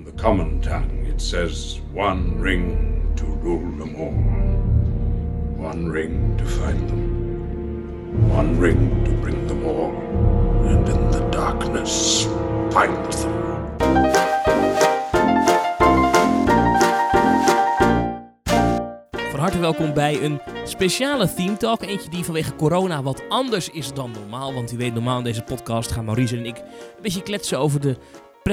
In the common tongue, it says one ring to rule them all, one ring to find them, one ring to bring them all, and in the darkness find them. Van harte welkom bij een speciale Theme Talk. Eentje die vanwege corona wat anders is dan normaal. Want u weet, normaal in deze podcast gaan Maurice en ik een beetje kletsen over de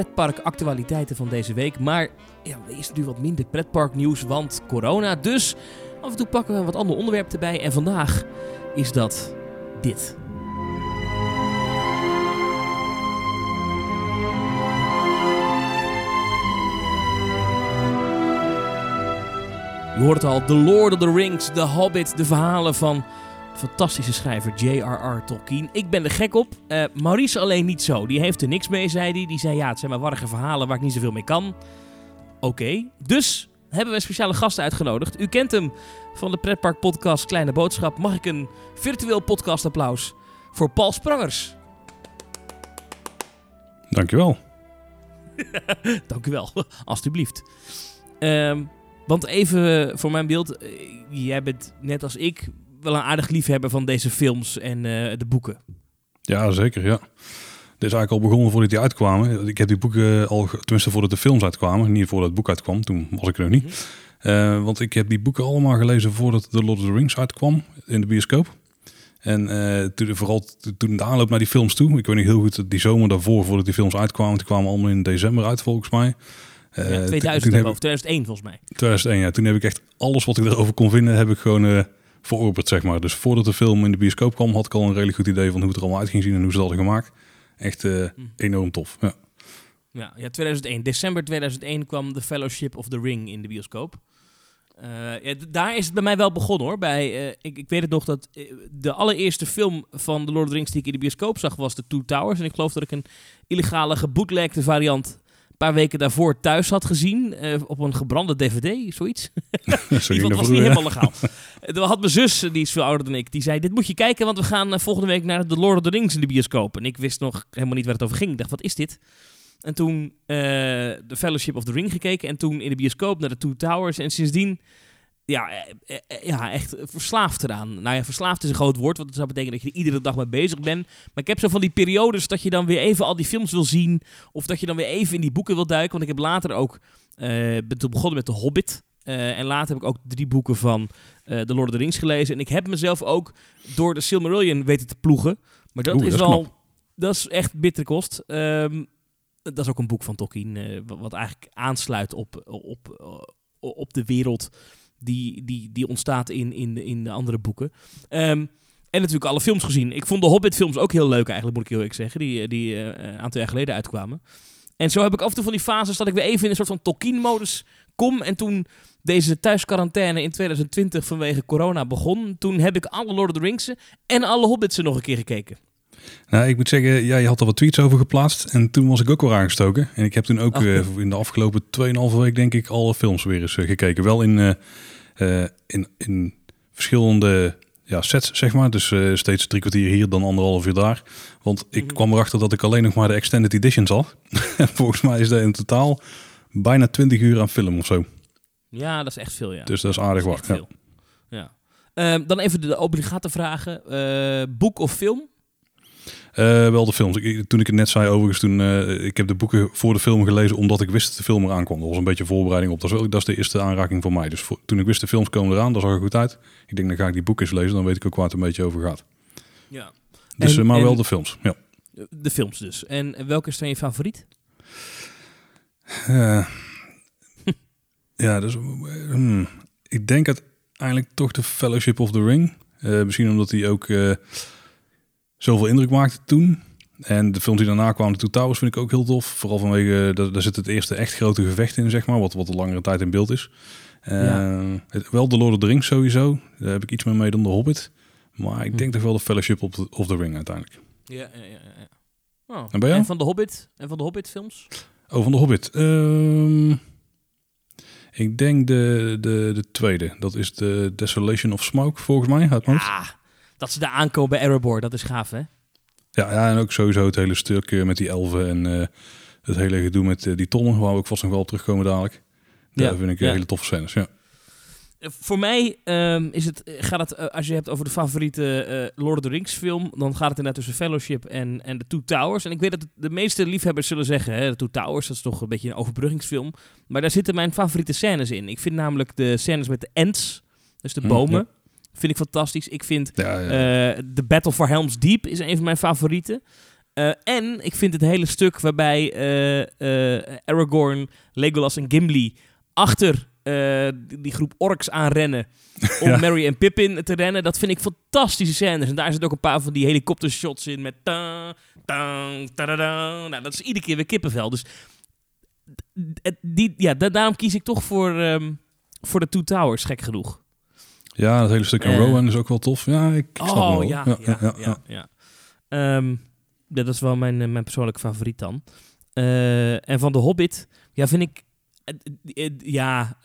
pretparkactualiteiten van deze week. Maar ja, er is nu wat minder pretparknieuws, want corona. Dus af en toe pakken we een wat ander onderwerp erbij. En vandaag is dat dit. Je hoort al, The Lord of the Rings, The Hobbit, de verhalen van fantastische schrijver J.R.R. Tolkien. Ik ben er gek op. Eh, Maurice alleen niet zo. Die heeft er niks mee, zei hij. Die zei, ja, het zijn maar warrige verhalen waar ik niet zoveel mee kan. Oké, dus hebben we een speciale gast uitgenodigd. U kent hem van de Pretpark Podcast Kleine Boodschap. Mag ik een virtueel podcastapplaus voor Paul Sprangers? Dankjewel. Dank u wel, alstublieft. Ehm, want even voor mijn beeld, eh, jij bent net als ik wel een aardig liefhebber van deze films en eh, de boeken. Ja, zeker, ja. Dit is eigenlijk al begonnen voordat die uitkwamen. Ik heb die boeken al, ge- tenminste voordat de films uitkwamen, niet voordat het boek uitkwam, toen was ik er nog niet. Eh, want ik heb die boeken allemaal gelezen voordat The Lord of the Rings uitkwam in de bioscoop. En eh, toen, vooral toen de aanloop naar die films toe, ik weet niet heel goed, die zomer daarvoor, voordat die films uitkwamen, die kwamen allemaal in december uit volgens mij. Eh, Ja, t- 2000 toen heb of ik- 2001 volgens mij. 2001, ja. Toen heb ik echt alles wat ik erover kon vinden, heb ik gewoon eh verorberd, zeg maar. Dus voordat de film in de bioscoop kwam, had ik al een redelijk goed idee van hoe het er allemaal uit ging zien en hoe ze dat hadden gemaakt. Echt eh, enorm tof, ja. Ja, ja, 2001. December 2001 kwam The Fellowship of the Ring in de bioscoop. Eh, ja, daar is het bij mij wel begonnen hoor. Bij, eh, ik, ik weet het nog dat de allereerste film van The Lord of the Rings die ik in de bioscoop zag was The Two Towers. En ik geloof dat ik een illegale gebootlegde variant paar weken daarvoor thuis had gezien. eh, op een gebrande dvd, zoiets. Het dat was niet helemaal legaal. Eh, Dan had mijn zus, die is veel ouder dan ik, die zei... Dit moet je kijken, want we gaan eh, volgende week naar The Lord of the Rings in de bioscoop. En ik wist nog helemaal niet waar het over ging. Ik dacht, wat is dit? En toen eh The Fellowship of the Ring gekeken. En toen in de bioscoop naar de Two Towers. En sindsdien, ja, eh, eh, ja echt verslaafd eraan. Nou ja, verslaafd is een groot woord. Want dat zou betekenen dat je er iedere dag mee bezig bent. Maar ik heb zo van die periodes dat je dan weer even al die films wil zien. Of dat je dan weer even in die boeken wil duiken. Want ik heb later ook... eh ben toen begonnen met The Hobbit. Eh, en later heb ik ook drie boeken van eh The Lord of the Rings gelezen. En ik heb mezelf ook door de Silmarillion weten te ploegen. Maar dat Oeh, is wel... knap. Dat is echt bittere kost. Ehm, dat is ook een boek van Tolkien, eh, wat, eigenlijk aansluit op, op, eh, op de wereld die, die, die ontstaat in, in, de- in de andere boeken. Ehm, en natuurlijk alle films gezien. Ik vond de Hobbit-films ook heel leuk eigenlijk, moet ik heel eerlijk zeggen. Die, die eh, een aantal jaar geleden uitkwamen. En zo heb ik af en toe van die fases dat ik weer even in een soort van Tolkien-modus kom. En toen deze thuisquarantaine in 2020 vanwege corona begon, toen heb ik alle Lord of the Ringsen en alle Hobbitsen nog een keer gekeken. Nou, ik moet zeggen, ja, je had er wat tweets over geplaatst. En toen was ik ook wel aangestoken. En ik heb toen ook eh, in de afgelopen 2,5 week, denk ik, alle films weer eens eh, gekeken. Wel in, eh, in, in verschillende ja, sets, zeg maar. Dus steeds drie kwartier hier, dan anderhalf uur daar. Want ik Mhm. kwam erachter dat ik alleen nog maar de extended editions had. En volgens mij is dat in totaal bijna 20 uur aan film of zo. Ja, dat is echt veel, ja. Dus dat is aardig wat. veel. Ja. Ehm, dan even de obligate vragen. Boek of film? Eh, wel de films. Ik, toen ik het net zei, overigens, toen, eh, ik heb de boeken voor de film gelezen omdat ik wist dat de film eraan kwam. Dat was een beetje voorbereiding op. Dat is, wel- dat is de eerste aanraking voor mij. Dus voor- toen ik wist de films komen eraan, dat zag er goed uit. Ik denk, dan ga ik die boeken eens lezen, dan weet ik ook waar het een beetje over gaat. Ja. Dus, En- eh, maar en- wel de films, ja. De films dus. En welke is dan je favoriet? Ja, dus, hmm. ik denk uiteindelijk toch de Fellowship of the Ring. Misschien omdat die ook zoveel indruk maakte toen. En de films die daarna kwamen, de Two Towers, vind ik ook heel tof. Vooral vanwege, daar, daar zit het eerste echt grote gevecht in, zeg maar. Wat, wat een langere tijd in beeld is. Eh, Ja. het- wel de Lord of the Rings sowieso. Daar heb ik iets meer mee dan de Hobbit. Maar ik Hm. denk toch wel de Fellowship of the, of the Ring uiteindelijk. Ja, ja, ja. ja. Oh. En van de Hobbit? En van de Hobbit films? Oh, van de Hobbit. Ehm, ik denk de, de, de tweede. Dat is de Desolation of Smoke, volgens mij. Uit. Ja, dat ze daar aankomen bij Erebor, dat is gaaf hè? Ja, ja, en ook sowieso het hele stuk eh, met die elfen en eh, Het hele gedoe met eh, die tonnen, waar we ook vast nog wel op terugkomen dadelijk. Daar Ja, vind ik eh, ja. hele toffe scènes, ja. Eh, Voor mij ehm, is het, gaat het, eh, als je hebt over de favoriete eh, Lord of the Rings film, dan gaat het inderdaad tussen Fellowship en, en The Two Towers. En ik weet dat de meeste liefhebbers zullen zeggen, hè, The Two Towers, dat is toch een beetje een overbruggingsfilm. Maar daar zitten mijn favoriete scènes in. Ik vind namelijk de scènes met de ants, dus de Hm, bomen, vind ik fantastisch. Ik vind ja, ja. eh, The Battle for Helm's Deep is een van mijn favorieten. Eh, en ik vind het hele stuk waarbij eh, Aragorn, Legolas en Gimli achter die groep orks aanrennen om Ja. Merry en Pippin te rennen. Dat vind ik fantastische scènes. En daar zitten ook een paar van die helikoptershots in met ta, ta, tadada. Nou, dat is iedere keer weer kippenvel. Dus die, ja, da- daarom kies ik toch voor, ehm, voor de Two Towers, gek genoeg. Ja, dat hele stuk in eh. Rowan is ook wel tof. Ja, ik, ik snap het Oh wel. ja, ja, ja. ja, Ehm, ja, dat is wel mijn, eh, mijn persoonlijke favoriet dan. Eh, en van de Hobbit, ja, vind ik. ja,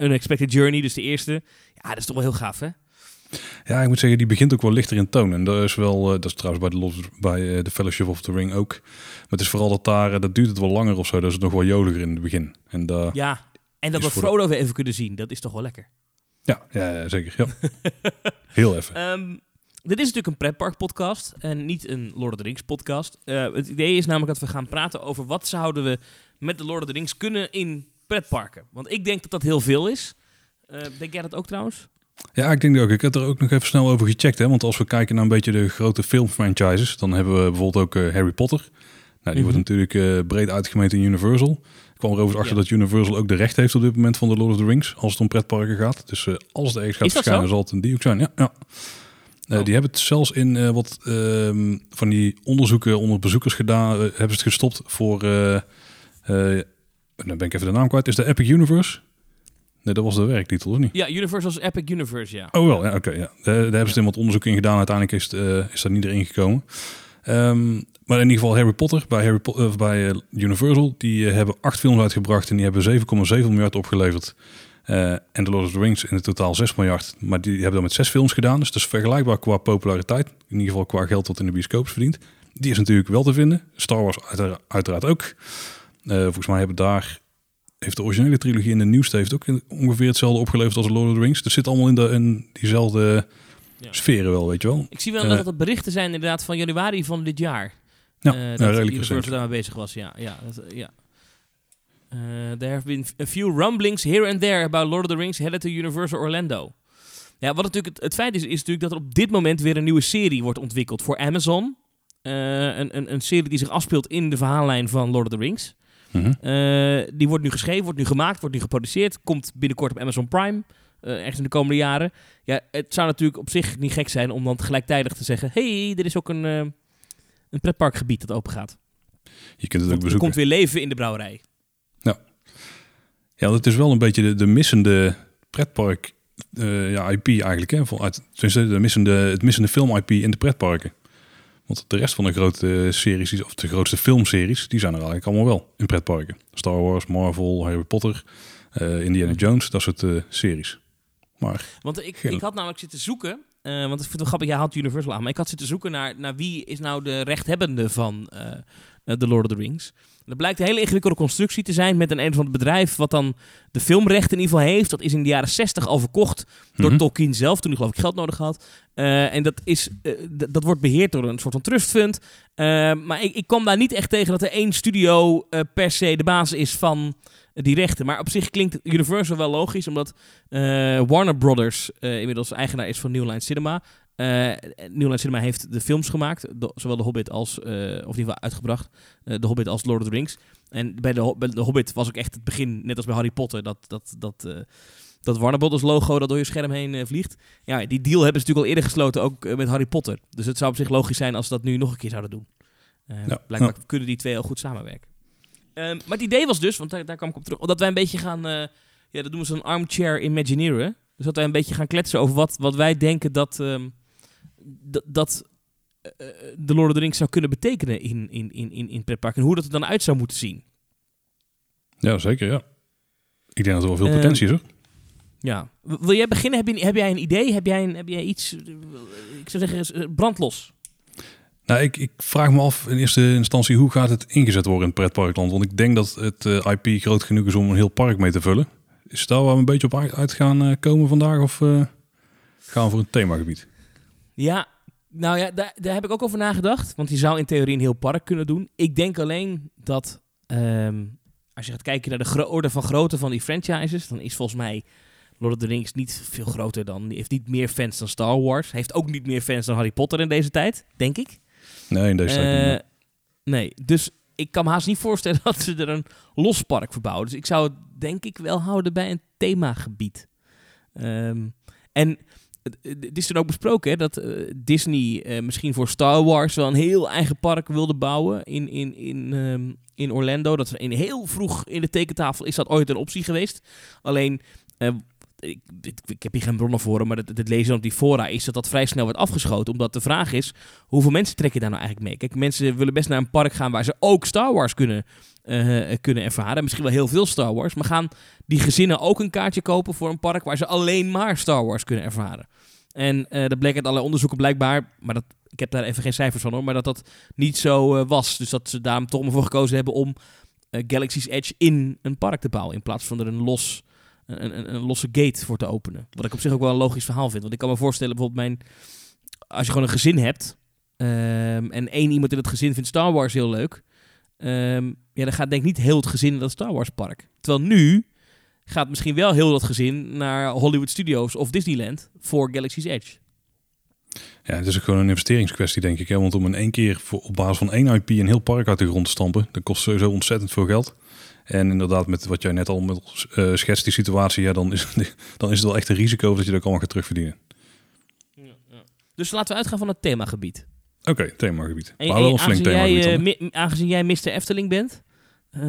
Unexpected Journey, dus de eerste. Ja, dat is toch wel heel gaaf, hè? Ja, ik moet zeggen, die begint ook wel lichter in toon. En dat is wel, dat is trouwens bij de, bij de Fellowship of the Ring ook. Maar het is vooral dat daar, dat duurt het wel langer of zo. Dat is het nog wel joliger in het begin. En Ja, en dat we Frodo weer even kunnen zien, dat is toch wel lekker. Ja, ja, zeker. Ja. Heel even. Ehm, dit is natuurlijk een pretpark podcast en niet een Lord of the Rings podcast. Eh, het idee is namelijk dat we gaan praten over wat zouden we met de Lord of the Rings kunnen in pretparken. Want ik denk dat dat heel veel is. Eh, denk jij dat ook trouwens? Ja, ik denk dat ook. Ik heb er ook nog even snel over gecheckt. Hè? Want als we kijken naar een beetje de grote filmfranchises, dan hebben we bijvoorbeeld ook eh, Harry Potter. Nou, die Mhm. wordt natuurlijk breed uitgemeten in Universal. Kwam er overigens achter Ja. dat Universal ook de recht heeft op dit moment van de Lord of the Rings, als het om pretparken gaat. Dus eh, als het ergens gaat verschijnen, zal het een die ook zijn. Ja, ja. Eh, Oh. Die hebben het zelfs in eh, wat ehm, van die onderzoeken onder bezoekers gedaan, hebben ze het gestopt voor, dan ben ik even de naam kwijt, is de Epic Universe? Nee, dat was de werktitel, of niet? Ja, Universal is Epic Universe, ja. Oh wel, ja, oké. ja. Daar, daar hebben ze in wat onderzoek in gedaan. Uiteindelijk is, het, is dat niet erin gekomen. Ehm, maar in ieder geval Harry Potter bij, Harry bij eh, Universal. Die eh, hebben acht films uitgebracht en die hebben 7,7 miljard opgeleverd. Eh, en The Lord of the Rings in het totaal 6 miljard. Maar die hebben dat met zes films gedaan. Dus dat is vergelijkbaar qua populariteit. In ieder geval qua geld wat in de bioscoop is verdiend. Die is natuurlijk wel te vinden. Star Wars uitera- uiteraard ook. Volgens mij hebben daar... Heeft de originele trilogie in de nieuwste heeft ook ongeveer hetzelfde opgeleverd als The Lord of the Rings. Dus zit allemaal in, de, in diezelfde. Sferen wel, weet je wel. Ik zie wel Eh. dat het berichten zijn inderdaad van januari van dit jaar. Ja, Eh, ja, dat Universal recent. daarmee bezig was, ja. ja, dat, ja. Eh, there have been a few rumblings here and there about Lord of the Rings headed to Universal Orlando. Ja, wat natuurlijk het, het feit is, is natuurlijk dat er op dit moment weer een nieuwe serie wordt ontwikkeld voor Amazon. Eh, een, een, een serie die zich afspeelt in de verhaallijn van Lord of the Rings. Mhm. Eh, die wordt nu geschreven, wordt nu gemaakt, wordt nu geproduceerd. Komt binnenkort op Amazon Prime. Eh, ergens in de komende jaren. Ja, het zou natuurlijk op zich niet gek zijn om dan tegelijkertijd te zeggen... hey, er is ook een, eh, een pretparkgebied dat open gaat. Je kunt het ook Want er bezoeken. komt weer leven in de brouwerij. Ja, dat is wel een beetje de, de missende pretpark eh, ja, IP eigenlijk. Hè? Van, uit, tenminste, de missende, het missende film-IP in de pretparken. Want de rest van de grote series, of de grootste filmseries, die zijn er eigenlijk allemaal wel in pretparken. Star Wars, Marvel, Harry Potter, Indiana Jones, dat soort eh, series. Maar Want ik, ik had namelijk zitten zoeken... eh, want ik vind het grappig, jij haalt Universal aan. Maar ik had zitten zoeken naar, naar wie is nou de rechthebbende van eh eh, The Lord of the Rings. Dat blijkt een hele ingewikkelde constructie te zijn met een een of ander bedrijf... wat dan de filmrechten in ieder geval heeft. Dat is in de jaren 60 al verkocht door Mhm. Tolkien zelf, toen hij geloof ik geld nodig had. Eh, en dat, is, eh, dat wordt beheerd door een soort van trustfund. Eh, maar ik, ik kwam daar niet echt tegen dat er één studio eh, per se de basis is van die rechten. Maar op zich klinkt Universal wel logisch, omdat eh, Warner Brothers eh, inmiddels eigenaar is van New Line Cinema. Eh New Line Cinema heeft de films gemaakt, de- zowel The Hobbit als, of in ieder geval uitgebracht, The Hobbit als Lord of the Rings. En bij de, bij de Hobbit was ook echt het begin, net als bij Harry Potter, dat, dat, dat, dat Warner Brothers logo dat door je scherm heen vliegt. Ja, die deal hebben ze natuurlijk al eerder gesloten, ook met Harry Potter. Dus het zou op zich logisch zijn als ze dat nu nog een keer zouden doen. Ja, blijkbaar kunnen die twee al goed samenwerken. Ehm, maar het idee was dus, want daar, daar kwam ik op terug, dat wij een beetje gaan, eh, ja, dat doen we zo'n armchair imagineeren. Dus dat wij een beetje gaan kletsen over wat, wat wij denken dat, ehm, dat, eh, eh, de Lord of the Rings zou kunnen betekenen in, in, in, in, in pretpark. En hoe dat er dan uit zou moeten zien. ja, zeker ja. Ik denk dat er wel veel Eh, potentie is hoor. Ja. Wil jij beginnen? Heb, je, heb jij een idee? Heb jij, een, heb jij iets? Ik zou zeggen, brandlos. Nou, ik, ik vraag me af in eerste instantie hoe gaat het ingezet worden in het pretparkland? Want ik denk dat het eh, IP groot genoeg is om een heel park mee te vullen. Is daar waar we een beetje op uit- gaan eh, komen vandaag of eh, gaan we voor een themagebied? Ja, nou ja, daar, daar heb ik ook over nagedacht. Want je zou in theorie een heel park kunnen doen. Ik denk alleen dat ehm, als je gaat kijken naar de orde van grootte van die franchises, dan is volgens mij Lord of the Rings niet veel groter dan, heeft niet meer fans dan Star Wars. Heeft ook niet meer fans dan Harry Potter in deze tijd, denk ik. Nee, in deze tijd niet Eh, nee, dus ik kan me haast niet voorstellen dat ze er een los park verbouwen. Dus ik zou het denk ik wel houden bij een themagebied. Ehm, en het- is toen ook besproken hè, dat eh, Disney eh, misschien voor Star Wars wel een heel eigen park wilde bouwen in, in, in, ehm, in Orlando. Dat is in heel vroeg in de tekentafel is dat ooit een optie geweest. Alleen, ik, ik heb hier geen bronnen voor, maar het, lezen op die fora is dat dat vrij snel werd afgeschoten. Omdat de vraag is, hoeveel mensen trek je daar nou eigenlijk mee? Kijk, mensen willen best naar een park gaan waar ze ook Star Wars kunnen, eh, kunnen ervaren. Misschien wel heel veel Star Wars. Maar gaan die gezinnen ook een kaartje kopen voor een park waar ze alleen maar Star Wars kunnen ervaren? En eh dat bleek uit allerlei onderzoeken blijkbaar, maar dat, ik heb daar even geen cijfers van hoor, maar dat dat niet zo eh, was. Dus dat ze daarom toch maar voor gekozen hebben om Galaxy's Edge in een park te bouwen. In plaats van er een, los, een, losse gate voor te openen. Wat ik op zich ook wel een logisch verhaal vind. Want ik kan me voorstellen, bijvoorbeeld mijn, als je gewoon een gezin hebt ehm, en één iemand in het gezin vindt Star Wars heel leuk. ehm, ja, dan gaat denk ik niet heel het gezin naar dat Star Wars park. Terwijl nu gaat misschien wel heel dat gezin naar Hollywood Studios of Disneyland voor Galaxy's Edge. Ja, het is ook gewoon een investeringskwestie, denk ik. Hè? Want om in één keer voor, op basis van één IP een heel park uit de grond te stampen, dat kost sowieso ontzettend veel geld. En inderdaad, met wat jij net al eh, schetst, die situatie, ja, dan, is, dan is het wel echt een risico dat je dat allemaal gaat terugverdienen. Dus laten we uitgaan van het themagebied. Oké, themagebied. En, maar wel een flink jij, themagebied. eh, mi- aangezien jij Mr. Efteling bent, eh,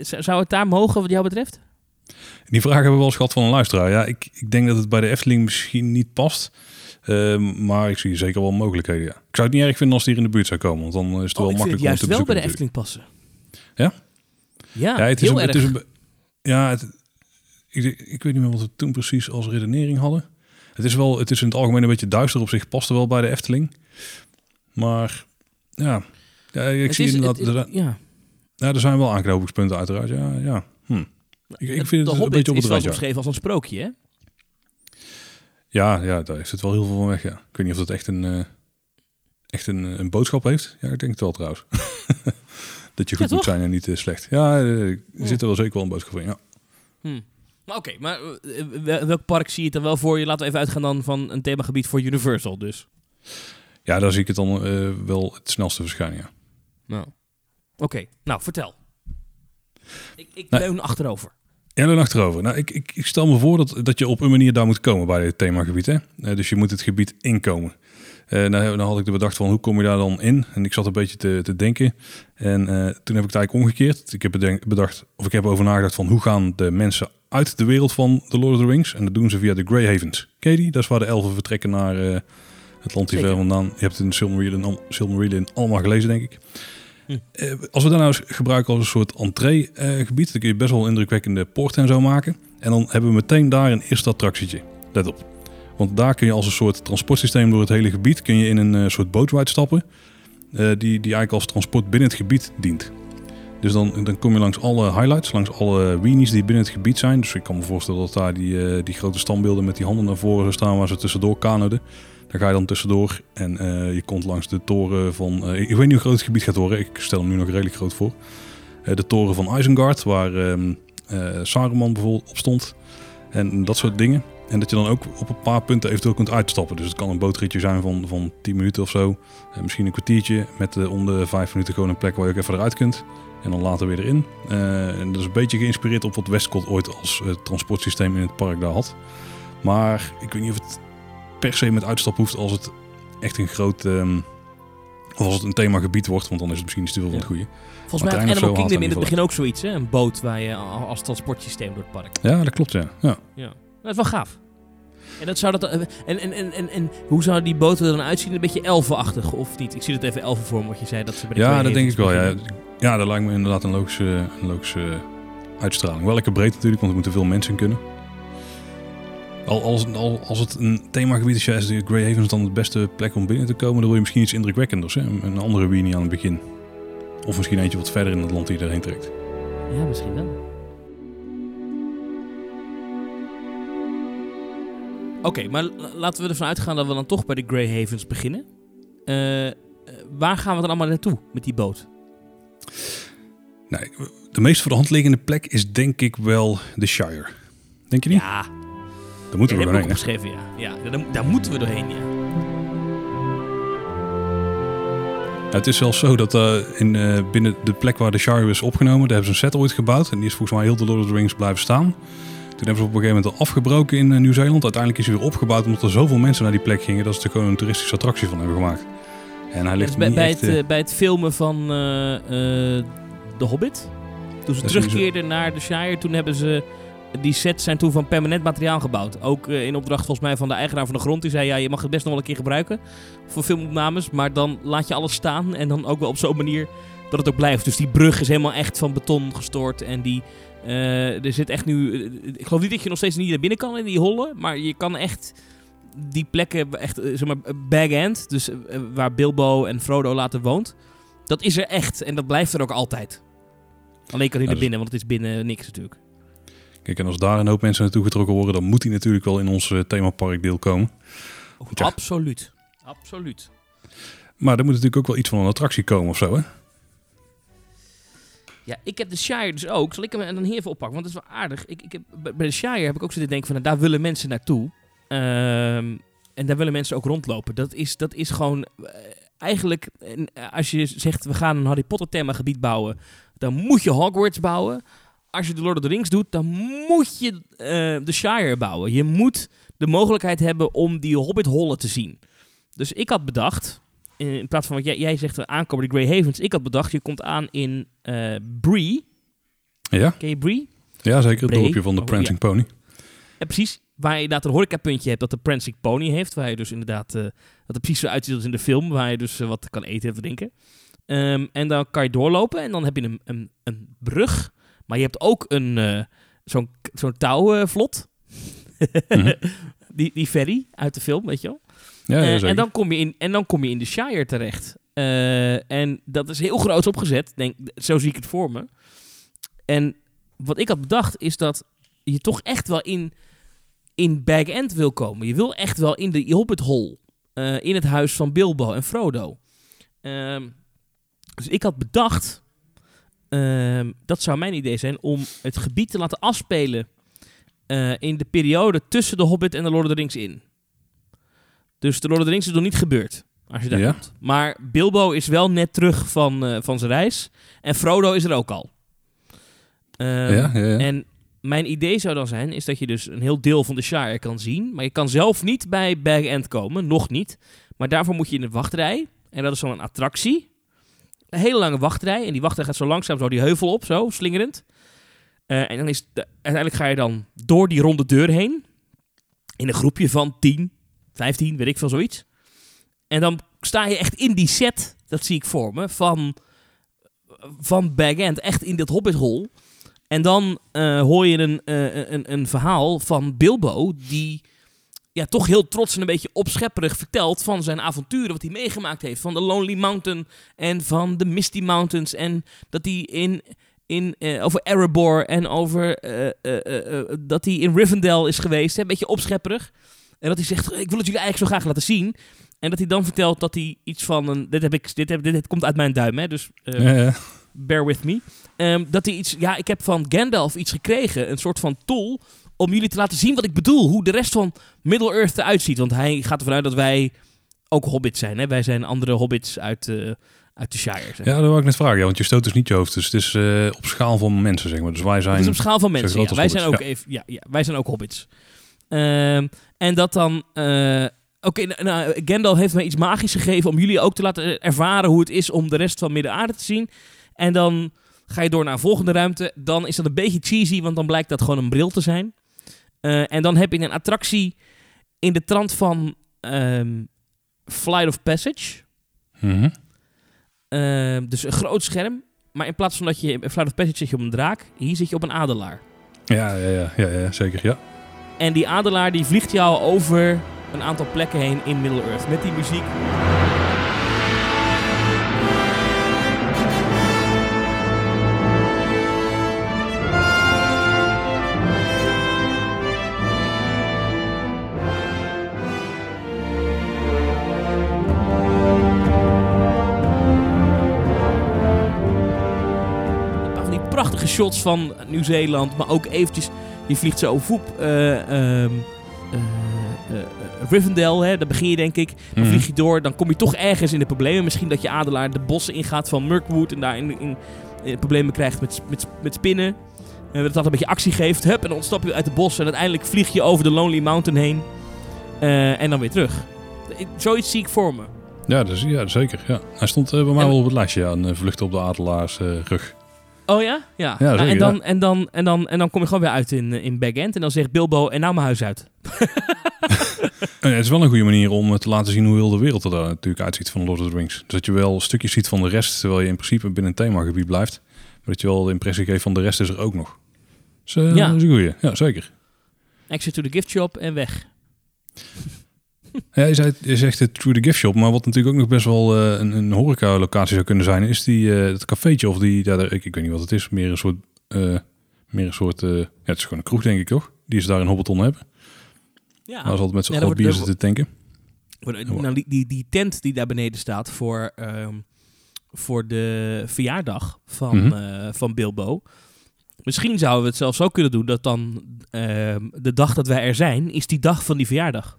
zou- het daar mogen wat jou betreft? Die vraag hebben we wel eens gehad van een luisteraar. Ja, ik, ik denk dat het bij de Efteling misschien niet past. Ehm, maar ik zie zeker wel mogelijkheden, ja. Ik zou het niet erg vinden als die hier in de buurt zou komen. Want dan is het Oh, wel het makkelijk om juist te wel bij bezoeken de. Efteling passen. Ja? Ja, Ja, het is heel een, erg. het is een, ja, het, ik, ik weet niet meer wat we toen precies als redenering hadden. Het is wel, het is in het algemeen een beetje duister op zich, past er wel bij de Efteling. Maar ja, ja ik Het zie is- inderdaad, het- er, ja. ja, er zijn wel aanknopingspunten uiteraard. Ja, ja. Hm. Ik, ik Het- vind het een beetje op is het wel randje. omschreven als een sprookje, hè? Ja, ja, daar heeft het wel heel veel van weg. Ja. Ik weet niet of dat echt een, eh, echt een, een boodschap heeft. Ja, ik denk het wel trouwens. dat je goed Ja, moet zijn en niet eh, slecht. Ja, eh, er Ja. zit er wel zeker wel een boodschap in. Ja. Hm. Maar oké, maar eh, wel- welk park zie je het dan wel voor je? Laten we even uitgaan dan van een themagebied voor Universal dus. ja, daar zie ik het dan eh, wel het snelste verschijnen. Ja. Nou. Oké, nou vertel. Ik, ik Nee. leun achterover. Ja, dan achterover. Nou, ik, ik, ik stel me voor dat, dat je op een manier daar moet komen bij het themagebied. Hè? Eh, dus je moet het gebied inkomen. Nou, dan had ik de bedacht van hoe kom je daar dan in? En ik zat een beetje te, te denken. En eh, toen heb ik het eigenlijk omgekeerd. Ik heb bedenk- bedacht, of ik heb over nagedacht van hoe gaan de mensen uit de wereld van The Lord of the Rings? En dat doen ze via de Grey Havens. Die? Dat is waar de elfen vertrekken naar eh, het land ver vandaan. Je hebt het in Silmarillion, Silmarillion allemaal gelezen, denk ik. Hm. Als we dat nou eens gebruiken als een soort entree-gebied, dan kun je best wel een indrukwekkende poort en zo maken. En dan hebben we meteen daar een eerste attractietje. Let op. Want daar kun je als een soort transportsysteem door het hele gebied kun je in een eh, soort bootride stappen. eh, die, die eigenlijk als transport binnen het gebied dient. Dus dan, dan kom je langs alle highlights, langs alle weenies die binnen het gebied zijn. Dus ik kan me voorstellen dat daar die, eh, die grote standbeelden met die handen naar voren staan waar ze tussendoor kanoden. Daar ga je dan tussendoor en je komt langs de toren van... ik weet niet hoe groot het gebied gaat worden, ik stel hem nu nog redelijk groot voor. De toren van Isengard, waar ehm eh, Saruman bijvoorbeeld op stond. En dat soort dingen. En dat je dan ook op een paar punten eventueel kunt uitstappen. Dus het kan een bootritje zijn van, van 10 minuten of zo. Eh, misschien een kwartiertje met eh, om de 5 minuten gewoon een plek waar je ook even eruit kunt. En dan later weer erin. Eh, en dat is een beetje geïnspireerd op wat Westcott ooit als transportsysteem in het park daar had. Maar ik weet niet of het per se met uitstap hoeft als het echt een groot... ehm, of als het een themagebied wordt, want dan is het misschien niet te veel van het goede. Volgens mij had Animal Kingdom in het begin ook zoiets, hè? Een boot waar je als transportsysteem door het park. Ja, dat klopt, ja. ja. Ja. Dat is wel gaaf. En, dat zou dat, eh, en, en, en, en, en hoe zou die boten er dan uitzien? Een beetje elfenachtig, of niet? Ik zie het even elfen voor me, wat je zei dat ze bij de Ja, dat denk ik wel. Ja. ja, dat lijkt me inderdaad een logische, een logische uitstraling. Wel lekker breed natuurlijk, want er moeten veel mensen in kunnen. Al, als, al, als het een themagebied is, ja, is de Grey Havens dan de beste plek om binnen te komen. Dan wil je misschien iets indrukwekkenders. Hè? Een andere weenie aan het begin. Of misschien eentje wat verder in het land die je erheen trekt. Ja, misschien wel. Oké, maar laten we ervan uitgaan dat we dan toch bij de Grey Havens beginnen. Eh, eh, waar gaan we dan allemaal naartoe met die boot? Nee, de meest voor de hand liggende plek is denk ik wel de Shire. Denk je niet? Ja, Daar moeten ja, we dat heb ik doorheen. ook opgeschreven, ja. ja daar, daar moeten we doorheen, ja. Het is zelfs zo dat eh, in, binnen de plek waar de Shire is opgenomen, daar hebben ze een set ooit gebouwd. En die is volgens mij heel de Lord of the Rings blijven staan. Toen hebben ze op een gegeven moment al afgebroken in eh, Nieuw-Zeeland. Uiteindelijk is hij weer opgebouwd omdat er zoveel mensen naar die plek gingen dat ze er gewoon een toeristische attractie van hebben gemaakt. En hij ligt bij, bij, echt... het, eh, eh, bij het filmen van The Hobbit, toen ze terugkeerden naar de Shire, toen hebben ze... Die sets zijn toen van permanent materiaal gebouwd. Ook in opdracht volgens mij van de eigenaar van de grond. Die zei, ja, je mag het best nog wel een keer gebruiken voor filmopnames. Maar dan laat je alles staan. En dan ook wel op zo'n manier dat het ook blijft. Dus die brug is helemaal echt van beton gestoord. En die, eh, er zit echt nu... eh, ik geloof niet dat je nog steeds niet naar binnen kan in die hollen. Maar je kan echt die plekken, echt, eh, zeg maar, Bag End. Dus waar Bilbo en Frodo later woont. Dat is er echt. En dat blijft er ook altijd. Alleen kan hij Ja, er dus- binnen, want het is binnen niks natuurlijk. Kijk, en als daar een hoop mensen naartoe getrokken worden, dan moet hij natuurlijk wel in ons eh, themapark deel komen. Ja. Absoluut. Absoluut. Maar er moet natuurlijk ook wel iets van een attractie komen of zo, hè? Ja, ik heb de Shire dus ook. Zal ik hem dan hier even oppakken? Want dat is wel aardig. Ik, ik heb, bij de Shire heb ik ook zitten denken van... nou, daar willen mensen naartoe. Ehm, en daar willen mensen ook rondlopen. Dat is, dat is gewoon... eh, eigenlijk, eh, als je zegt... we gaan een Harry Potter themagebied bouwen... dan moet je Hogwarts bouwen. Als je de Lord of the Rings doet... dan moet je eh, de Shire bouwen. Je moet de mogelijkheid hebben om die Hobbit-hollen te zien. Dus ik had bedacht... In plaats van wat jij, jij zegt, aankomen de Grey Havens. Ik had bedacht, je komt aan in eh Bree. Ja, Ken je Bree? ja zeker. Het dorpje van de Oh, Prancing Pony. Ja, precies. Waar je inderdaad een horecapuntje hebt dat de Prancing Pony heeft. Waar je dus inderdaad, eh dat er precies zo uitziet als in de film. Waar je dus eh, wat kan eten en drinken. Ehm, en dan kan je doorlopen en dan heb je een, een, een brug. Maar je hebt ook een, zo'n zo'n touwvlot. Mhm. die, die ferry uit de film, weet je wel. Ja, ja Eh, en, dan kom je in, en dan kom je in de Shire terecht. Eh, en dat is heel groot opgezet. Denk, zo zie ik het voor me. En wat ik had bedacht is dat je toch echt wel in, in Bag End wil komen. Je wil echt wel in de Hobbit Hole. eh, in het huis van Bilbo en Frodo. Ehm, dus ik had bedacht... ehm, dat zou mijn idee zijn om het gebied te laten afspelen... in de periode tussen de Hobbit en de Lord of the Rings in. Dus de Lord of the Rings is nog niet gebeurd. Als je daar Ja. komt. Maar Bilbo is wel net terug van, eh, van zijn reis. En Frodo is er ook al. Ehm, ja, ja. En mijn idee zou dan zijn, is dat je dus een heel deel van de Shire kan zien. Maar je kan zelf niet bij Bag End komen, nog niet. Maar daarvoor moet je in de wachtrij. En dat is dan een attractie. Een hele lange wachtrij. En die wachtrij gaat zo langzaam zo die heuvel op, zo, slingerend. Eh, en dan is de- uiteindelijk ga je dan door die ronde deur heen. In een groepje van 10, 15, weet ik veel, zoiets. En dan sta je echt in die set, dat zie ik voor me, van, van Bag End. Echt in dit Hobbit Hole. En dan eh, hoor je een, eh, een, een verhaal van Bilbo, die ja, toch heel trots en een beetje opschepperig vertelt van zijn avonturen, wat hij meegemaakt heeft. Van de Lonely Mountain en van de Misty Mountains. En dat hij in, in, eh, over Erebor en over dat hij in Rivendell is geweest. Een beetje opschepperig. En dat hij zegt, ik wil het jullie eigenlijk zo graag laten zien. En dat hij dan vertelt dat hij iets van een... Dit, heb ik, dit, heb, dit, dit komt uit mijn duim, hè, dus eh, ja, ja. bear with me. Ehm, dat hij iets... Ja, ik heb van Gandalf iets gekregen. Een soort van tool om jullie te laten zien wat ik bedoel. Hoe de rest van Middle-earth eruit ziet. Want hij gaat ervan uit dat wij ook hobbits zijn. Hè? Wij zijn andere hobbits uit, eh, uit de Shire. Zeg. Ja, dat wou ik net vragen. Ja, want je stoot dus niet je hoofd. Dus het is eh, op schaal van mensen, zeg maar. Dus wij zijn... Het is op schaal van mensen. Ja. Wij, zijn ook even, ja, ja, wij zijn ook hobbits. Ehm, en dat dan... eh, Oké, nou, nou, Gandalf heeft mij iets magisch gegeven om jullie ook te laten ervaren hoe het is om de rest van Midden-Aarde te zien. En dan ga je door naar een volgende ruimte. Dan is dat een beetje cheesy, want dan blijkt dat gewoon een bril te zijn. Eh, en dan heb je een attractie in de trant van ehm, Flight of Passage. Mhm. Ehm, dus een groot scherm. Maar in plaats van dat je in Flight of Passage zit je op een draak, hier zit je op een adelaar. ja, ja, ja, ja, ja, zeker, ja. En die adelaar die vliegt jou over een aantal plekken heen in Middle-earth. Met die muziek. Prachtige shots van Nieuw-Zeeland, maar ook eventjes, je vliegt zo voep, eh ehm, eh, eh, Rivendell, hè, daar begin je denk ik. Dan Mhm. vlieg je door, dan kom je toch ergens in de problemen. Misschien dat je adelaar de bossen ingaat van Mirkwood en daar in, in, in problemen krijgt met, met, met spinnen. En dat dat een beetje actie geeft. Hup, en dan ontstap je uit de bos en uiteindelijk vlieg je over de Lonely Mountain heen. En dan weer terug. Zoiets zie ik voor me. Ja, dus, ja zeker. Ja. Hij stond eh, bij mij En- wel op het lijstje, ja, eh, vlucht op de adelaars rug. Oh ja? Ja. Ja, Nou, en, dan, ja. en, dan, en, dan, en dan kom je gewoon weer uit in, eh, in Bag End. En dan zegt Bilbo, en nou mijn huis uit. En het is wel een goede manier om eh, te laten zien hoe heel de wereld er daar natuurlijk uitziet van Lord of the Rings. Dus dat je wel stukjes ziet van de rest, terwijl je in principe binnen een themagebied blijft. Maar dat je wel de impressie geeft van de rest is er ook nog. Dus eh, Ja. dat is een goeie. Ja, zeker. Exit to the gift shop en weg. Ja, je, zei, je zegt het Through the Gift Shop, maar wat natuurlijk ook nog best wel eh, een, een horeca-locatie zou kunnen zijn, is die, eh het cafeetje of die, ja, daar- ik, ik weet niet wat het is, meer een soort, eh, meer een soort, ja, het is gewoon een kroeg denk ik toch? Die ze daar in Hobbiton hebben. Ja. Waar ze altijd met z'n Ja, allen bier zitten tanken. Nou, die, die, die tent die daar beneden staat voor, ehm, voor de verjaardag van, Mhm. van Bilbo. Misschien zouden we het zelfs zo kunnen doen dat dan ehm, de dag dat wij er zijn, is die dag van die verjaardag.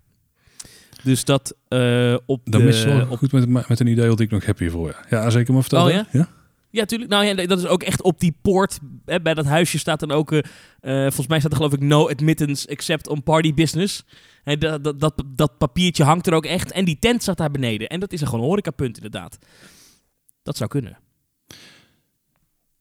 Dus dat eh, op Dan de... is het wel op, goed met, met een idee wat ik nog heb hiervoor. Ja, ja zeker maar vertel. Oh, ja? ja, tuurlijk. Nou ja, dat is ook echt op die poort. Hè, bij dat huisje staat dan ook... eh, eh, volgens mij staat er geloof ik no admittance except on party business. Hè, dat, dat, dat, dat papiertje hangt er ook echt. En die tent staat daar beneden. En dat is een gewoon horecapunt inderdaad. Dat zou kunnen.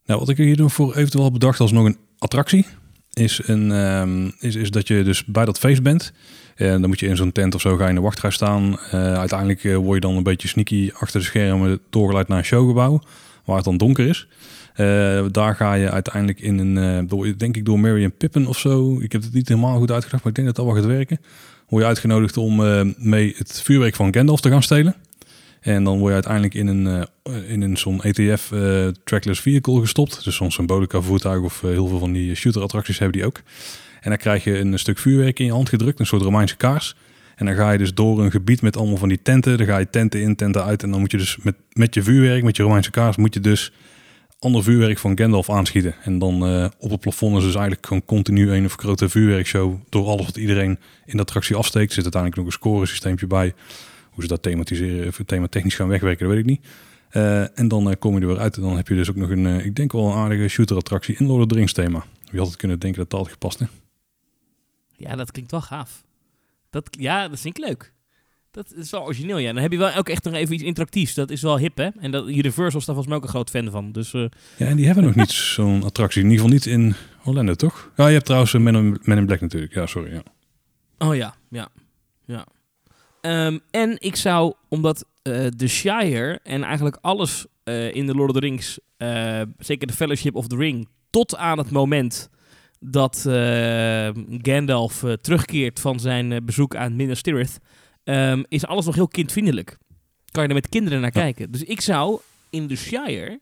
Nou, wat ik hier nog voor eventueel bedacht als nog een attractie, is, een, ehm, is, is dat je dus bij dat feest bent. En dan moet je in zo'n tent of zo ga je in de wachtrij staan. Eh, uiteindelijk eh, word je dan een beetje sneaky achter de schermen doorgeleid naar een showgebouw, waar het dan donker is. Eh, daar ga je uiteindelijk in een, eh, door, denk ik door Mary en Pippin of zo. Ik heb het niet helemaal goed uitgedacht, maar ik denk dat dat wel gaat werken. Word je uitgenodigd om eh, mee het vuurwerk van Gandalf te gaan stelen. En dan word je uiteindelijk in een, eh, in een zo'n ETF eh, trackless vehicle gestopt. Dus zo'n symbolica voertuig of eh, heel veel van die shooter attracties hebben die ook. En dan krijg je een stuk vuurwerk in je hand gedrukt, een soort Romeinse kaars. En dan ga je dus door een gebied met allemaal van die tenten. Dan ga je tenten in, tenten uit. En dan moet je dus met, met je vuurwerk, met je Romeinse kaars, moet je dus ander vuurwerk van Gandalf aanschieten. En dan eh, op het plafond is dus eigenlijk gewoon continu een vergrote vuurwerkshow. Door alles wat iedereen in de attractie afsteekt. Er zit uiteindelijk nog een scoresysteempje bij. Hoe ze dat thematiseren, of thema technisch gaan wegwerken, dat weet ik niet. Eh, en dan eh, kom je er weer uit. En dan heb je dus ook nog een, ik denk wel een aardige shooter attractie in Lord of thema. Wie had het kunnen denken dat dat had gepast, hè? Ja, dat klinkt wel gaaf. Dat, ja, dat vind ik leuk. Dat is wel origineel, ja. Dan heb je wel ook echt nog even iets interactiefs. Dat is wel hip, hè? En dat, Universal is daar volgens mij ook een groot fan van. Dus eh, Ja, en die hebben nog niet zo'n attractie. In ieder geval niet in Orlando, toch? Ja, je hebt trouwens eh, Men in, Men in Black natuurlijk. Ja, sorry. Ja. Oh ja, ja. ja. Ehm, en ik zou, omdat eh de Shire en eigenlijk alles in de Lord of the Rings, zeker de Fellowship of the Ring, tot aan het moment dat eh, Gandalf eh, terugkeert van zijn eh, bezoek aan Minas Tirith, ehm, is alles nog heel kindvriendelijk. Kan je er met kinderen naar Ja. kijken. Dus ik zou in de Shire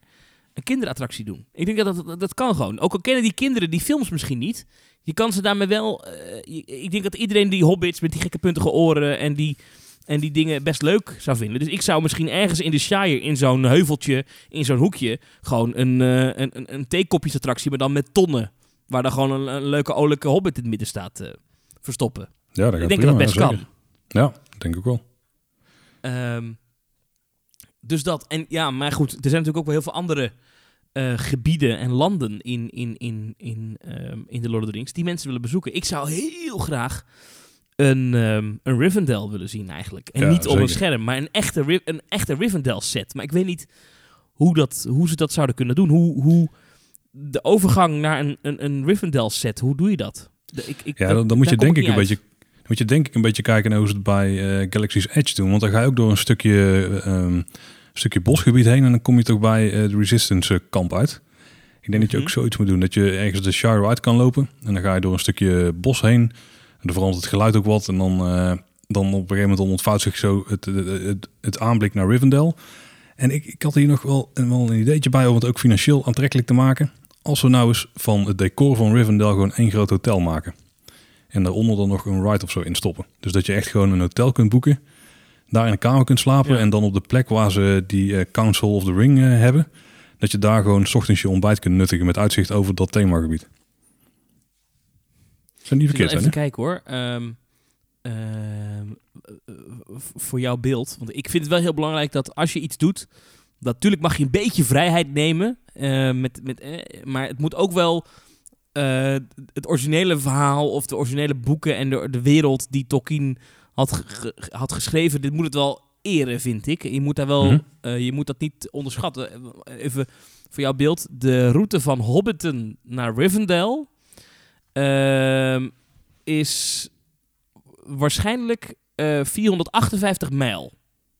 een kinderattractie doen. Ik denk dat dat, dat kan gewoon. Ook al kennen die kinderen die films misschien niet, je kan ze daarmee wel. eh, je- ik denk dat iedereen die hobbits met die gekke puntige oren en die, en die dingen best leuk zou vinden. Dus ik zou misschien ergens in de Shire, in zo'n heuveltje, in zo'n hoekje, gewoon een, eh een, een, een theekopjesattractie, maar dan met tonnen. Waar dan gewoon een, een leuke olijke hobbit in het midden staat eh, verstoppen. Ja, dat ik denk prima, dat dat best kan. Ja, denk ik wel. Ehm, dus dat. En ja, maar goed, er zijn natuurlijk ook wel heel veel andere eh, gebieden en landen in, in, in, in, ehm, in de Lord of the Rings die mensen willen bezoeken. Ik zou heel graag een, ehm, een Rivendell willen zien eigenlijk. En Ja, niet op een scherm, maar een echte, een echte Rivendell set. Maar ik weet niet hoe, dat, hoe ze dat zouden kunnen doen. Hoe, hoe de overgang naar een, een, een Rivendell set, hoe doe je dat? De- ik, ik, Ja, dan, dan moet je denk ik een beetje... Moet je denk ik een beetje kijken naar hoe ze het bij eh, Galaxy's Edge doen. Want dan ga je ook door een stukje, ehm, stukje bosgebied heen. En dan kom je toch bij eh, de Resistance eh, kamp uit. Ik denk dat je Mhm. ook zoiets moet doen. Dat je ergens de Shire uit kan lopen. En dan ga je door een stukje bos heen. En dan verandert het geluid ook wat. En dan, eh, dan op een gegeven moment ontvouwt zich zo het, het, het, het aanblik naar Rivendell. En ik, ik had hier nog wel, wel een ideetje bij om het ook financieel aantrekkelijk te maken. Als we nou eens van het decor van Rivendell gewoon één groot hotel maken. En daaronder dan nog een ride of zo in stoppen. Dus dat je echt gewoon een hotel kunt boeken. Daar in een kamer kunt slapen. Ja. En dan op de plek waar ze die eh, Council of the Ring eh, hebben. Dat je daar gewoon 's ochtends je ontbijt kunt nuttigen met uitzicht over dat themagebied. Zou niet verkeerd zijn, even hè? kijken hoor. V- voor jouw beeld. Want ik vind het wel heel belangrijk dat als je iets doet. Dat, natuurlijk mag je een beetje vrijheid nemen. eh, met, met, eh, maar het moet ook wel eh, het originele verhaal of de originele boeken en de, de wereld die Tolkien had, ge- had geschreven. Dit moet het wel eren, vind ik. Je moet, daar wel, Mhm. eh, je moet dat niet onderschatten. Even voor jouw beeld. De route van Hobbiton naar Rivendell ehm, is waarschijnlijk eh 458 mijl.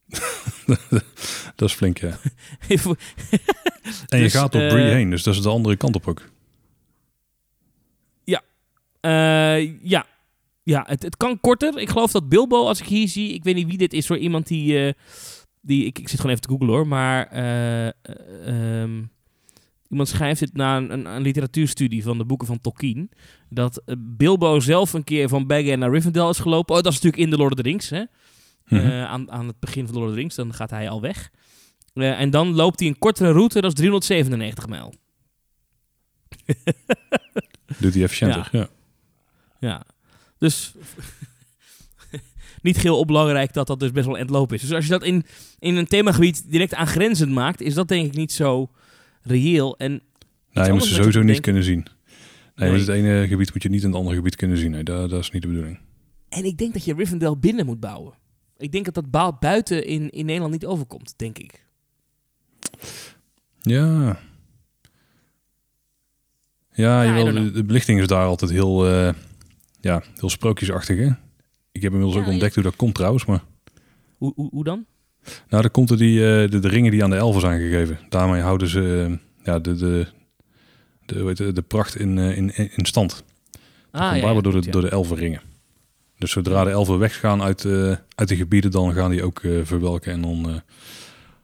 Dat is flink, ja. Even- En je Dus, gaat op eh, Bree heen, dus dat is de andere kant op ook. Eh, ja, ja het, het kan korter. Ik geloof dat Bilbo, als ik hier zie, ik weet niet wie dit is hoor, iemand die, die ik, ik zit gewoon even te googlen hoor, maar eh, eh, ehm, iemand schrijft dit na een, een, literatuurstudie van de boeken van Tolkien, dat eh, Bilbo zelf een keer van Bag End naar Rivendell is gelopen. Oh, dat is natuurlijk in The Lord of the Rings, hè? Mhm. Eh, aan, aan het begin van The Lord of the Rings, dan gaat hij al weg. Eh, en dan loopt hij een kortere route, dat is 397 mijl. Doet hij efficiënter, ja. Ja, dus niet heel onbelangrijk dat dat dus best wel endloop is. Dus als je dat in, in een themagebied direct aangrenzend maakt, is dat denk ik niet zo reëel. En Nee, je moet ze sowieso niet kunnen zien. Nee, Nee. het ene gebied moet je niet in het andere gebied kunnen zien. Nee, dat, dat is niet de bedoeling. En ik denk dat je Rivendell binnen moet bouwen. Ik denk dat dat bouw buiten in, in Nederland niet overkomt, denk ik. Ja. Ja, I jawel, don't de, belichting is daar altijd heel, eh, ja, heel sprookjesachtig, hè? Ik heb inmiddels Ja, ook ontdekt hoe dat komt trouwens, maar... Hoe, hoe, hoe dan? Nou, dan komt er die, eh, de, de ringen die aan de elfen zijn gegeven. Daarmee houden ze eh, ja, de, de, de, weet je, de pracht in, eh, in, in stand. Dat Ah, komt ja, door, de, ja. door de elfenringen. Dus zodra de elfen weggaan uit, uit de gebieden, dan gaan die ook verwelken. En dan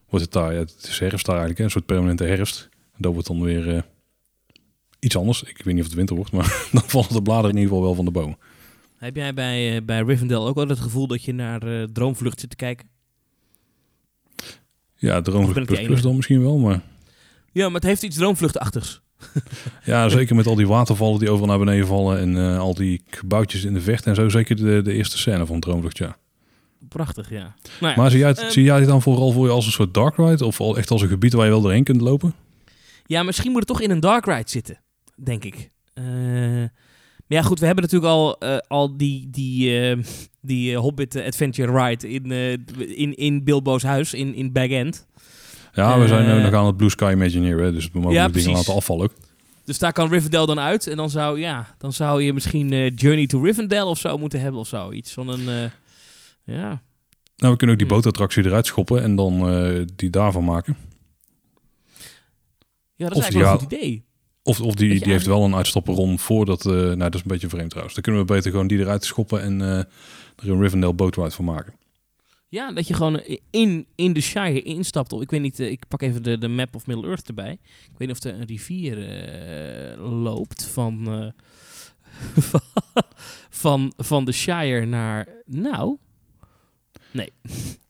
wordt het daar, ja, het is herfst daar eigenlijk, hè, een soort permanente herfst. En dat wordt dan weer iets anders. Ik weet niet of het winter wordt, maar dan vallen de bladeren in ieder geval wel van de bomen. Heb jij bij, bij Rivendell ook wel het gevoel dat je naar Droomvlucht zit te kijken? Ja, Droomvlucht plus dan misschien wel, maar... Ja, maar het heeft iets Droomvluchtachtigs. Ja, zeker met al die watervallen die overal naar beneden vallen en eh, al die gebouwtjes in de vecht en zo. Zeker de, de eerste scène van Droomvlucht, ja. Prachtig, ja. Nou ja, Maar zie jij, het, Ehm. zie jij het dan vooral voor je als een soort dark ride? Of al echt als een gebied waar je wel doorheen kunt lopen? Ja, misschien moet het toch in een dark ride zitten, denk ik. Eh, maar ja, goed, we hebben natuurlijk al, eh, al die, die, eh, die eh, Hobbit Adventure Ride in, in, in Bilbo's huis, in, in Bag End. Ja, we zijn nu nog aan het Blue Sky Imagineer, hè, dus we mogen Ja, dingen laten afvallen ook. Dus daar kan Rivendell dan uit. En dan zou, ja, dan zou je misschien Journey to Rivendell of zo moeten hebben of zo. Iets van een, ja. Nou, we kunnen ook die Hmm. bootattractie eruit schoppen en dan die daarvan maken. Ja, dat is Of eigenlijk wel een goed idee. Of, of die, die heeft wel een uitstapperon voordat... eh nou, dat is een beetje vreemd trouwens. Dan kunnen we beter gewoon die eruit schoppen en eh, er een Rivendell bootride van maken. Ja, dat je gewoon in, in de Shire instapt. Of, ik weet niet, eh, ik pak even de, de map of Middle-earth erbij. Ik weet niet of er een rivier loopt van, eh, van, van de Shire naar... Nou, Nee,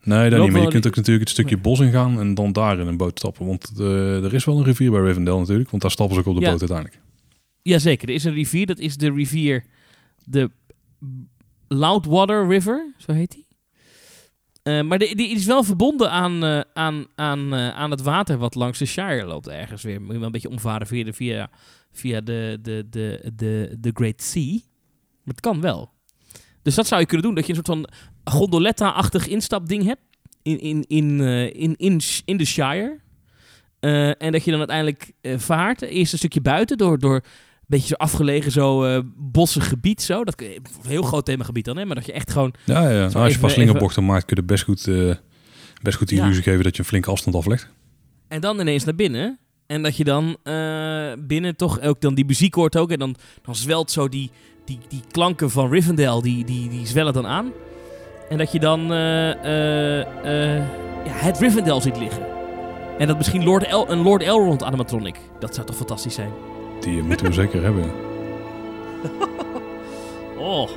dat Loopt niet. Maar je kunt ook natuurlijk het stukje bos ingaan en dan daar in een boot stappen. Want eh, er is wel een rivier bij Rivendell natuurlijk. Want daar stappen ze ook op de Ja. boot uiteindelijk. jazeker. Er is een rivier. Dat is de rivier... De Loudwater River, zo heet die. Eh, maar die, die is wel verbonden aan, eh, aan, aan, aan het water wat langs de Shire loopt ergens weer. Moet je wel een beetje omvaren via de, via, via de, de, de, de, de Great Sea. Maar het kan wel. Dus dat zou je kunnen doen. Dat je een soort van gondoletta-achtig instapding hebt. In, in, in, eh, in, in, in de Shire. Eh, en dat je dan uiteindelijk eh, vaart. Eerst een stukje buiten door... door een beetje zo afgelegen, zo bossig gebied. Zo. Dat, een heel groot themagebied dan, hè? Maar dat je echt gewoon Ja, ja. Nou, als je even- pas slingerbochten maakt, kun je best goed, best goed de Ja. illusie geven dat je een flinke afstand aflegt. En dan ineens naar binnen. En dat je dan binnen toch ook dan die muziek hoort ook. En dan, dan zwelt zo die, die, die klanken van Rivendell, die, die, die zwellen dan aan. En dat je dan eh, eh, eh, ja, het Rivendell ziet liggen. En dat misschien Lord El een Lord Elrond animatronic. Dat zou toch fantastisch zijn? Die moeten we zeker hebben. Oh.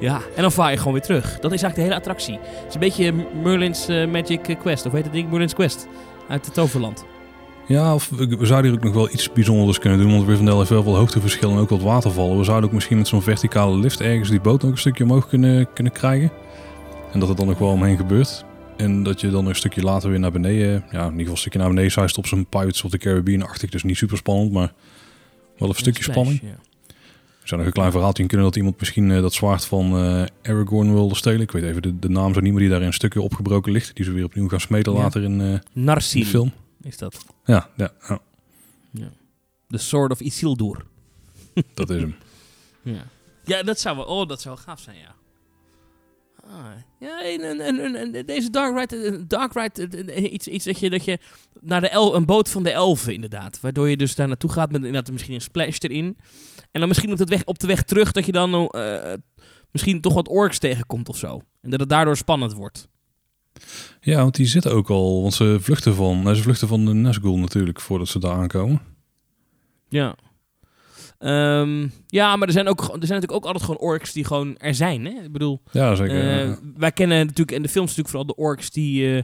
Ja, en dan vaar je gewoon weer terug. Dat is eigenlijk de hele attractie. Het is een beetje Merlin's Magic Quest. Of heet het ding? Merlin's Quest. Uit het Toverland. Ja, of we, we zouden hier ook nog wel iets bijzonders kunnen doen. Want Rivendell heeft wel veel hoogteverschillen en ook wat watervallen. We zouden ook misschien met zo'n verticale lift ergens die boot nog een stukje omhoog kunnen, kunnen krijgen. En dat het dan nog wel omheen gebeurt. En dat je dan een stukje later weer naar beneden... Ja, in ieder geval een stukje naar beneden zuist op zijn Pirates of the Caribbean-achtig. Dus niet super spannend, maar wel een stukje Splash, spanning. ja. Er zou nog een klein verhaaltje in kunnen dat iemand misschien eh, dat zwaard van eh Aragorn wilde stelen. Ik weet even de, de naam zo niet, maar die daar in stukken opgebroken ligt. Die ze weer opnieuw gaan smeden Ja. later in, in Narsil de film. is dat. Ja, ja, ja, The Sword of Isildur. dat is hem. Ja, ja dat, zou wel, oh, dat zou wel gaaf zijn, ja. Ah, ja, en, en, en, deze Dark Ride, eh, Dark Ride eh, eh, iets, iets dat je, dat je naar de el, een boot van de elfen inderdaad. Waardoor je dus daar naartoe gaat met inderdaad misschien een splash erin. En dan misschien op, het weg, op de weg terug dat je dan misschien toch wat orks tegenkomt of zo. En dat het daardoor spannend wordt. Ja, want die zitten ook al, want ze vluchten van, ze vluchten van de Nazgul natuurlijk voordat ze daar aankomen. Ja. Ehm, ja, maar er zijn, ook, er zijn natuurlijk ook altijd gewoon orks die gewoon er zijn. Hè? Ik bedoel, Ja, zeker. Eh, ja, wij kennen natuurlijk in de films natuurlijk vooral de orks die, eh,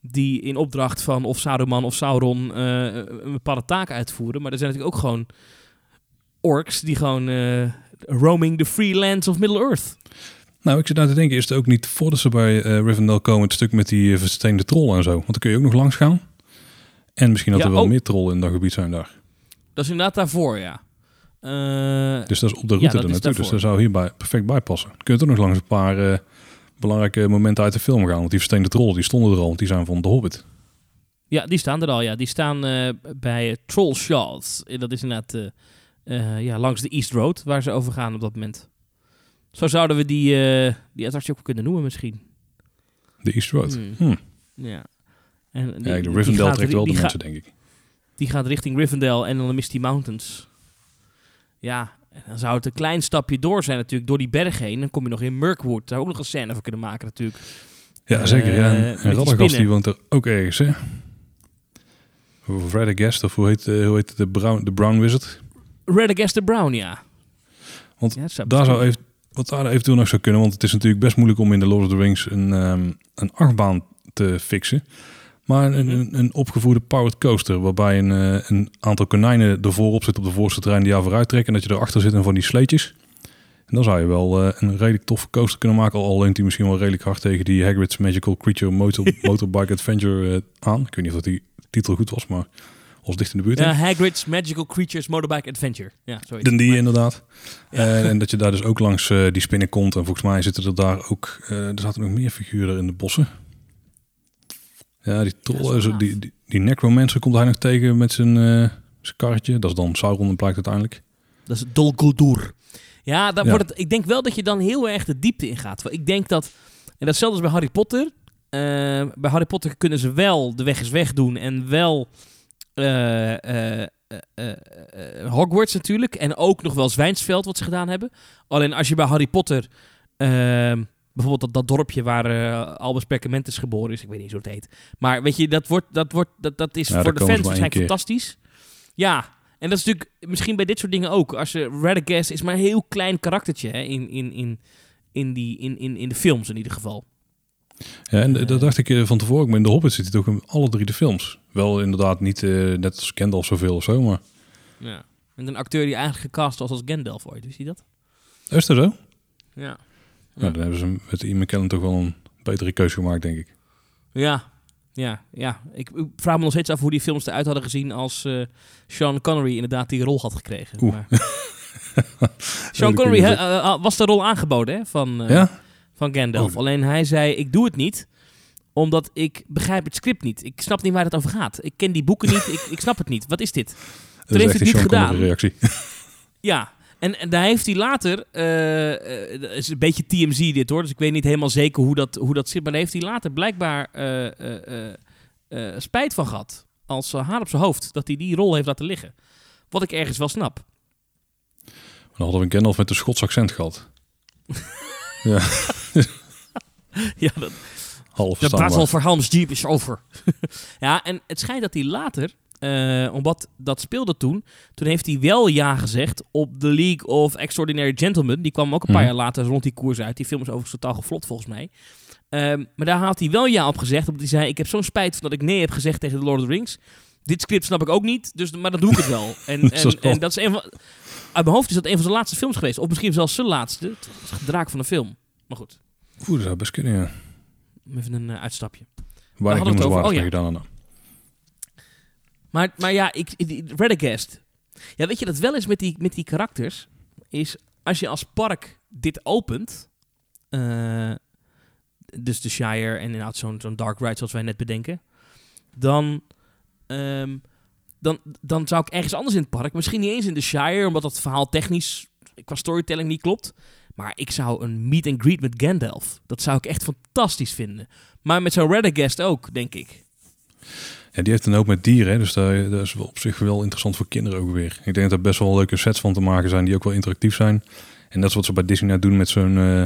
die in opdracht van of Saruman of Sauron eh, een bepaalde taak uitvoeren. Maar er zijn natuurlijk ook gewoon orks die gewoon roaming the free lands of Middle-earth. Nou, ik zit nou te denken, is het ook niet voordat ze bij eh, Rivendell komen het stuk met die uh, versteende trollen en zo? Want dan kun je ook nog langs gaan. En misschien dat Ja, er wel oh. meer trollen in dat gebied zijn daar. Dat is inderdaad daarvoor, ja. Eh, Dus dat is op de Ja, route dat er is naartoe. Dus daar zou hierbij perfect bij passen. Kun je toch nog langs een paar eh, belangrijke momenten uit de film gaan. Want die versteende trollen, die stonden er al, want die zijn van The Hobbit. ja, die staan er al, ja. Die staan eh, bij uh, Trollshaws. Eh, Dat is inderdaad ja, langs de East Road, waar ze over gaan op dat moment. Zo zouden we die, die attractie ook kunnen noemen misschien. De East Road. Hmm. Hm. Ja. En die- Ja, de Rivendell trekt wel de die mensen, denk ik. Die gaat richting Rivendell en dan de Misty Mountains. Ja, en dan zou het een klein stapje door zijn natuurlijk, door die berg heen. Dan kom je nog in Mirkwood. Daar ook nog een scène voor kunnen maken natuurlijk. Ja, zeker. Ja. Eh, En, met en die die woont er ook ergens, hè? Radagast, of hoe heet, eh, hoe heet de Brown, de Brown Wizard? Radagast Brown, ja. Want Ja, dat zou Daar zou even, wat daar eventueel nog zou kunnen, want het is natuurlijk best moeilijk om in de Lord of the Rings een, ehm, een achtbaan te fixen. Maar een, een, een opgevoerde powered coaster, waarbij een, eh, een aantal konijnen ervoor op zit op de voorste trein die jou vooruit trekken en dat je erachter zit en van die sleetjes. En dan zou je wel eh, een redelijk toffe coaster kunnen maken, al leunt hij misschien wel redelijk hard tegen die Hagrid's Magical Creature Motor, Motorbike Adventure eh, aan. Ik weet niet of dat die titel goed was, maar was dicht in de buurt. Ja. Hagrid's Magical Creatures Motorbike Adventure. Ja, zoiets. Dan die inderdaad. Ja. En dat je daar dus ook langs die spinnen komt. En volgens mij zitten er daar ook... er zaten nog meer figuren in de bossen. Ja, die trollen, die, die, die necromancer komt hij nog tegen met zijn, eh, zijn karretje. Dat is dan Sauron, blijkt uiteindelijk. Dat is Dol Guldur. Ja, dan Ja. Wordt het, ik denk wel dat je dan heel erg de diepte in gaat. Want ik denk dat, en datzelfde is bij Harry Potter. Eh, bij Harry Potter kunnen ze wel de weg is weg doen en wel eh, Hogwarts natuurlijk. En ook nog wel Zwijnsveld wat ze gedaan hebben. Alleen als je bij Harry Potter, ehm, bijvoorbeeld dat, dat dorpje waar eh, Albus Perkamentus geboren is, ik weet niet hoe het heet. Maar weet je, dat, wordt, dat, wordt, dat, dat is Ja, voor de fans waarschijnlijk fantastisch. Ja, en dat is natuurlijk misschien bij dit soort dingen ook. Als je Radagast is maar een heel klein karaktertje hè, in, in, in, in, die, in, in, in de films in ieder geval. Ja, en Eh. dat dacht ik eh, van tevoren. Maar in de Hobbit zit hij toch in alle drie de films. Wel inderdaad niet eh, net als Gandalf zoveel of zo, maar... Ja. En een acteur die eigenlijk gecast was als Gandalf ooit, wist je dat? Is dat zo? Ja. Nou, dan hebben ze met Ian McKellen toch wel een betere keuze gemaakt, denk ik. Ja, ja, ja. Ik, ik vraag me nog steeds af hoe die films eruit hadden gezien als eh, Sean Connery inderdaad die rol had gekregen. Oeh. Maar- Sean Connery eh, eh, was de rol aangeboden hè, van, Ja? van Gandalf. Oh. Alleen hij zei, ik doe het niet omdat ik begrijp het script niet. Ik snap niet waar het over gaat. Ik ken die boeken niet. ik, ik snap het niet. Wat is dit? Dat heeft het niet Sean gedaan. Reactie. Ja, en, en daar heeft hij later, dat is een beetje TMZ dit hoor, dus ik weet niet helemaal zeker hoe dat, hoe dat zit, maar daar heeft hij later blijkbaar eh, spijt van gehad. als haar op zijn hoofd. Dat hij die rol heeft laten liggen. Wat ik ergens wel snap. Dan hadden we een Gandalf met een Schots accent gehad. ja, ja, dat, half de battle for Helm's Deep is over. ja, en het schijnt dat hij later, eh, omdat dat speelde toen, toen heeft hij wel ja gezegd op The League of Extraordinary Gentlemen. Die kwam ook een paar Mhm. jaar later rond die koers uit. Die film is overigens totaal geflopt volgens mij. Ehm, maar daar had hij wel ja op gezegd, omdat hij zei, ik heb zo'n spijt van dat ik nee heb gezegd tegen The Lord of the Rings. Dit script snap ik ook niet, dus, maar dan doe ik het wel. En, Dat en, dat is een van... Uit mijn hoofd is dat een van zijn laatste films geweest. Of misschien zelfs zijn laatste. Het draak van de film. Maar goed, Oeh, dat zou best kunnen, ja. even een eh, uitstapje. Het over. noemenswaardig Oh, ja. gedaan. Maar, maar ja, ik, Radagast. Ja, weet je dat wel is met die, met die karakters? Is als je als park dit opent. eh, dus de Shire en inderdaad zo'n zo'n Dark Ride zoals wij net bedenken. Dan, ehm, dan, dan zou ik ergens anders in het park. Misschien niet eens in de Shire, omdat dat verhaal technisch qua storytelling niet klopt. Maar ik zou een meet and greet met Gandalf. Dat zou ik echt fantastisch vinden. Maar met zo'n Radagast ook, denk ik. Ja, die heeft een hoop met dieren, hè, dus dat is op zich wel interessant voor kinderen ook weer. Ik denk dat er best wel leuke sets van te maken zijn die ook wel interactief zijn. En dat is wat ze bij Disney nou doen met zo'n eh,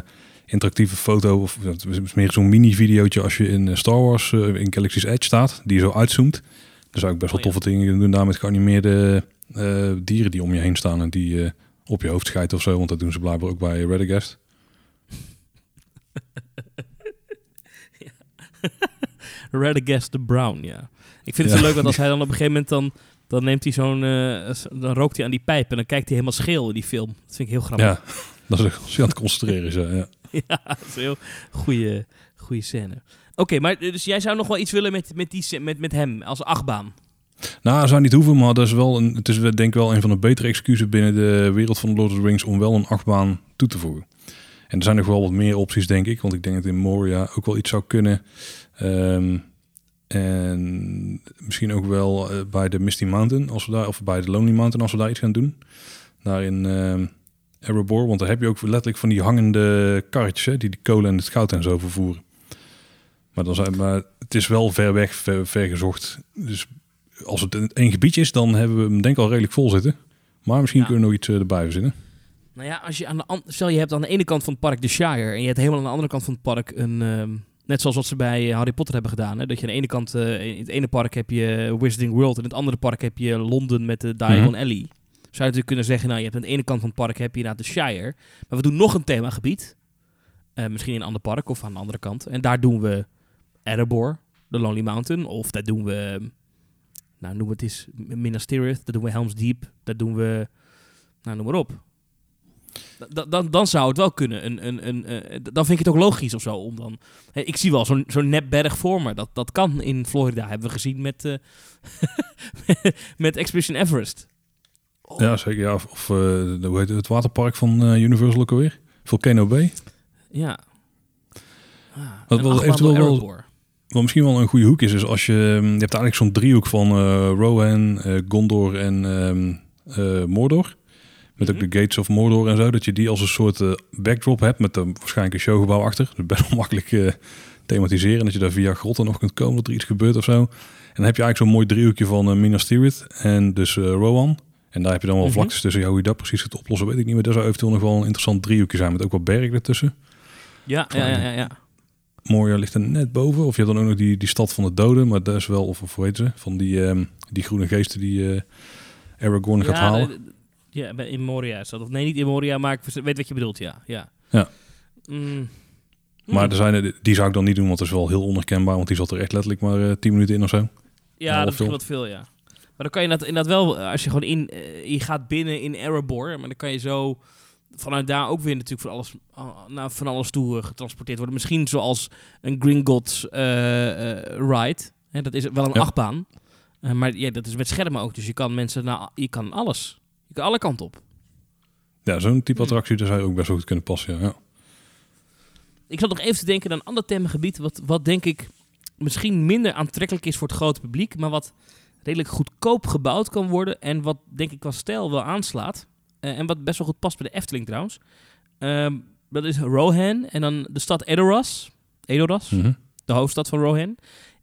interactieve foto, of dat is meer zo'n mini-videootje als je in eh, Star Wars eh, in Galaxy's Edge staat, die zo uitzoomt. Dan zou ik best wel Oh, toffe dingen doen daar met geanimeerde eh, dieren die om je heen staan en die op je hoofd schijten of zo, want dat doen ze blijkbaar ook bij Radagast. Radagast the Brown, ja. Ik vind het zo leuk, want als hij dan op een gegeven moment dan... Dan neemt hij zo'n... s- dan rookt hij aan die pijp en dan kijkt hij helemaal scheel in die film. Dat vind ik heel grappig. Ja, dat is als je aan het concentreren is. ja, ja. Dat is een heel goede, goede scène. Oké, maar dus jij zou nog wel iets willen met, met, die, met, met hem als achtbaan? Nou, zou niet hoeven, maar dat is wel een, het is denk ik wel een van de betere excuses binnen de wereld van Lord of the Rings om wel een achtbaan toe te voegen. En er zijn nog wel wat meer opties, denk ik, want ik denk dat in Moria ook wel iets zou kunnen. Ehm, en misschien ook wel eh, bij de Misty Mountain, als we daar, of bij de Lonely Mountain, als we daar iets gaan doen. Daar in ehm Erebor, want daar heb je ook letterlijk van die hangende karretjes, hè, die de kolen en het goud en zo vervoeren. Maar, dan zijn, maar het is wel ver weg, ver, ver gezocht. Dus als het één gebiedje is, dan hebben we hem denk ik al redelijk vol zitten. Maar misschien Ja. kunnen we nog iets eh, erbij verzinnen. Nou ja, als je aan de stel je hebt aan de ene kant van het park de Shire en je hebt helemaal aan de andere kant van het park een ehm, net zoals wat ze bij Harry Potter hebben gedaan, hè? dat je aan de ene kant eh, in het ene park heb je Wizarding World en in het andere park heb je Londen met de Diagon Mhm. Alley. Zou je natuurlijk kunnen zeggen, nou je hebt aan de ene kant van het park heb je inderdaad de Shire, maar we doen nog een themagebied, Eh misschien in een ander park of aan de andere kant en daar doen we Erebor, de Lonely Mountain, of daar doen we, nou noem het eens Minas Tirith, daar doen we Helm's Deep, daar doen we, nou noem maar op. Da- Dan, dan zou het wel kunnen. Een, een, een, eh, dan vind ik het ook logisch of zo. Om dan, ik zie wel zo'n zo'n nepberg voor me. Dat, dat kan in Florida. Hebben we gezien met, eh, met Expedition Everest. Oh, Ja, zeker. Ja, of of, eh, hoe heet het, het waterpark van Universal ook alweer? Volcano Bay. Ja. Ah, Wat wel eventueel wel- misschien wel een goede hoek is, is als je... Je hebt eigenlijk zo'n driehoek van Rohan, Gondor en eh, Mordor. Met ook Mhm. de Gates of Mordor en zo. Dat je die als een soort eh, backdrop hebt met een, waarschijnlijk een showgebouw achter. Dus best wel makkelijk eh, thematiseren. Dat je daar via grotten nog kunt komen, dat er iets gebeurt of zo. En dan heb je eigenlijk zo'n mooi driehoekje van eh, Minas Tirith en dus Rohan. En daar heb je dan wel Mhm. vlaktes tussen. Ja, hoe je dat precies gaat oplossen, weet ik niet. Maar dat zou eventueel nog wel een interessant driehoekje zijn. Met ook wat bergen ertussen. Ja, ja, ja, ja, ja. Moria ligt er net boven. Of je hebt dan ook nog die, die stad van de doden. Maar dat is wel, of, of hoe heet ze? Van die, ehm, die groene geesten die Aragorn gaat ja, halen. Ja, bij- in Moria is dat. Of nee, niet in Moria, maar ik weet wat je bedoelt, ja. Ja. Ja. Mm. Maar er zijn, er- die zou ik dan niet doen, want dat is wel heel onherkenbaar. Want die zat er echt letterlijk maar eh 10 minuten in of zo. Ja, dat is wat veel, ja. Maar dan kan je dat inderdaad wel, eh, als je gewoon in, eh, je gaat binnen in Erebor, maar dan kan je zo vanuit daar ook weer natuurlijk voor alles, uh, naar van alles toe getransporteerd worden. Misschien zoals een Gringotts ride. Hè, dat is wel een Ja. achtbaan. Maar ja, dat is met schermen ook, dus je kan mensen naar, je kan alles. Alle kanten op. Ja, zo'n type attractie, daar zou je ook best wel goed kunnen passen. Ja. ja. Ik zat nog even te denken aan een ander themagebied, wat, wat denk ik misschien minder aantrekkelijk is voor het grote publiek, maar wat redelijk goedkoop gebouwd kan worden en wat denk ik qua stijl wel aanslaat. Eh, en wat best wel goed past bij de Efteling trouwens. Ehm, dat is Rohan en dan de stad Edoras. Edoras, Mhm. de hoofdstad van Rohan.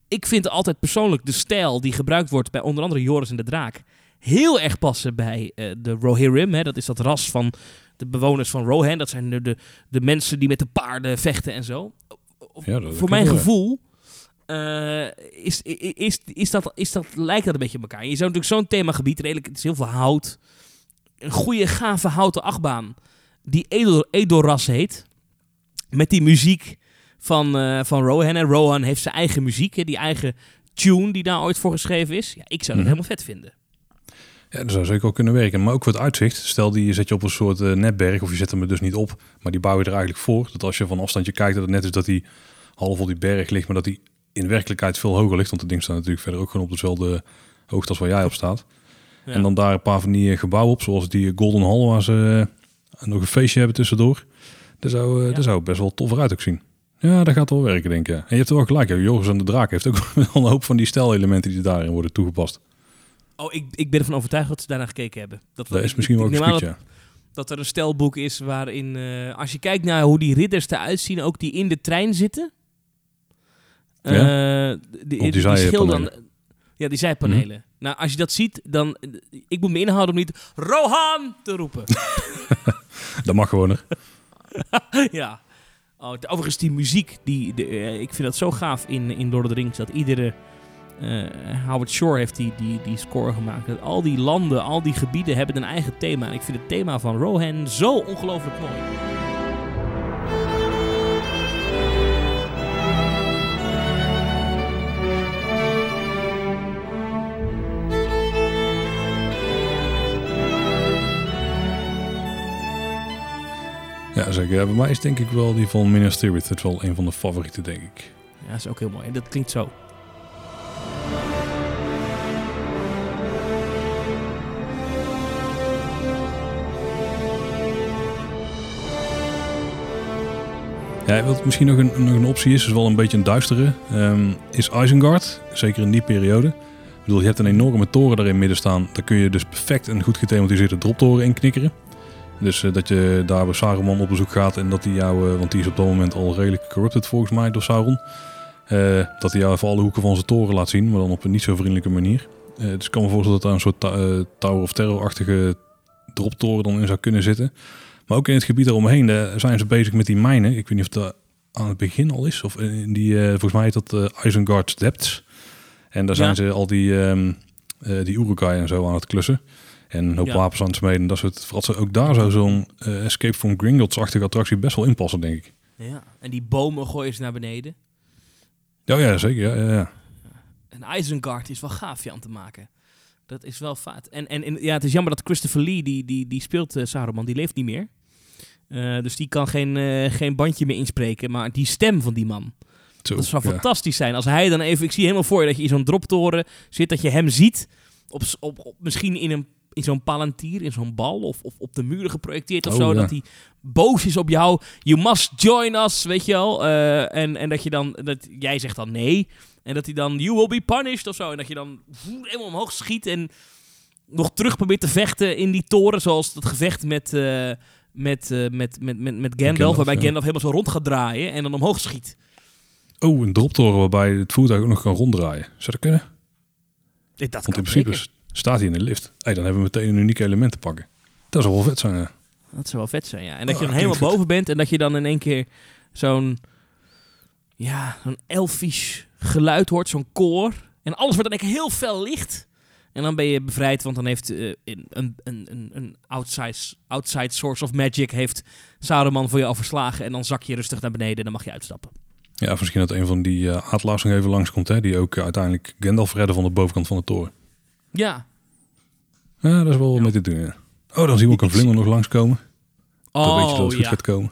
ik vind altijd persoonlijk de stijl die gebruikt wordt bij onder andere Joris en de Draak heel erg passen bij eh, de Rohirrim. Hè. Dat is dat ras van de bewoners van Rohan. Dat zijn de, de, de mensen die met de paarden vechten en zo. Ja, Voor mijn gevoel eh, is, is, is, is dat, is dat, lijkt dat een beetje op elkaar. Je zou natuurlijk zo'n themagebied, redelijk, het is heel veel hout. Een goede, gave houten achtbaan. Die Edor, Edoras heet. Met die muziek van, eh, van Rohan. En Rohan heeft zijn eigen muziek, hè, die eigen tune die daar ooit voor geschreven is. Ja, ik zou dat Mhm. helemaal vet vinden. Ja, dat zou zeker wel kunnen werken. Maar ook voor het uitzicht. Stel, die zet je op een soort eh, netberg, of je zet hem er dus niet op. Maar die bouw je er eigenlijk voor. Dat als je van afstandje kijkt, dat het net is dat hij half op die berg ligt. Maar dat hij in werkelijkheid veel hoger ligt. Want het ding staat natuurlijk verder ook gewoon op dezelfde hoogte als waar jij op staat. Ja. En dan daar een paar van die eh, gebouwen op. Zoals die Golden Hall, waar ze eh, nog een feestje hebben tussendoor. Dat zou, eh Ja. dat zou best wel tof eruit ook zien. Ja, dat gaat wel werken, denk ik. En je hebt er wel gelijk. Joris en de Draak heeft ook wel een hoop van die stijlelementen die daarin worden toegepast. Oh, ik, ik ben ervan overtuigd dat ze daarna gekeken hebben. Dat, Dat is misschien wel aan geschikt, dat, ja. dat er een stelboek is waarin, eh, als je kijkt naar hoe die ridders eruit zien, ook die in de trein zitten. Ja? Eh, die, die. Ja, die zijpanelen. Nou, als je dat ziet, dan... Ik moet me inhouden om niet Rohan te roepen. Dat mag gewoon. er. ja. Oh, overigens, die muziek, die, de, eh, ik vind dat zo gaaf in, in Lord of the Rings. Dat iedere... eh, Howard Shore heeft die, die, die score gemaakt. Dat al die landen, al die gebieden hebben een eigen thema. En ik vind het thema van Rohan zo ongelooflijk mooi. Ja, zeker. Ja, bij mij is denk ik wel die van Minas Tirith. Het wel een van de favorieten, denk ik. Ja, dat is ook heel mooi. En dat klinkt zo. Ja, wat misschien nog een, nog een optie is, is wel een beetje een duistere, ehm, is Isengard. Zeker in die periode. Ik bedoel, je hebt een enorme toren daarin midden staan. Daar kun je dus perfect een goed gethematiseerde droptoren in knikkeren. Dus eh, dat je daar bij Saruman op bezoek gaat en dat hij jou, eh, want die is op dat moment al redelijk corrupted volgens mij door Sauron. eh, dat hij jou even alle hoeken van zijn toren laat zien, maar dan op een niet zo vriendelijke manier. Dus ik kan me voorstellen dat daar een soort Tower of Terror-achtige droptoren dan in zou kunnen zitten. Maar ook in het gebied eromheen eh, zijn ze bezig met die mijnen. Ik weet niet of dat aan het begin al is. Of in die, eh, volgens mij heet dat Isengard's Depths. En daar zijn ze al die, eh die Urukai en zo aan het klussen. En een hoop Ja. wapens aan het smeden. en Dat soort, vooral ook daar zou zo'n Escape from Gringotts-achtige attractie best wel inpassen, denk ik. Ja. En die bomen gooien ze naar beneden. Ja, ja zeker. Ja, ja, ja. En Isengard is wel gaaf je aan te maken. Dat is wel vaat. En, en, en ja, het is jammer dat Christopher Lee, die, die, die speelt eh, Saruman, die leeft niet meer. Eh, dus die kan geen, eh, geen bandje meer inspreken. Maar die stem van die man, Zo, dat zou ja. fantastisch zijn. Als hij dan even, ik zie helemaal voor je dat je in zo'n droptoren zit, dat je hem ziet. Op, op, op, misschien in, een, in zo'n palantier, in zo'n bal of, of op de muren geprojecteerd of Oh, zo. ja. Dat hij boos is op jou. You must join us, weet je wel. En, en dat je dan, dat jij zegt dan nee. En dat hij dan, you will be punished of zo. En dat je dan helemaal omhoog schiet en nog terug probeert te vechten in die toren. Zoals dat gevecht met, eh, met, eh, met, met, met, met Gandalf. Gandalf, waarbij ja. Gandalf helemaal zo rond gaat draaien en dan omhoog schiet. Oh, een droptoren waarbij het voertuig ook nog kan ronddraaien. Zou dat kunnen? Eh, Dat Want in principe zeker. staat hij in de lift. Hey, dan hebben we meteen een uniek element te pakken. Dat zou wel vet zijn, ja. Dat zou wel vet zijn, ja. En dat Oh, je dan klinkt helemaal boven bent en dat je dan in één keer zo'n... Ja, zo'n elfisch geluid hoort, zo'n koor. En alles wordt dan keer heel fel licht. En dan ben je bevrijd, want dan heeft eh, een, een, een, een outside, outside source of magic... heeft Saruman voor je overslagen. En dan zak je rustig naar beneden en dan mag je uitstappen. Ja, of misschien dat een van die uh, aardlaars nog even langskomt, hè, die ook uiteindelijk Gandalf redden van de bovenkant van de toren. Ja. Ja, dat is wel Ja. met te doen, ja. Oh, dan zien we ook een vlinder nog langskomen. Dan weet je dat Oh, het goed ja. gaat komen.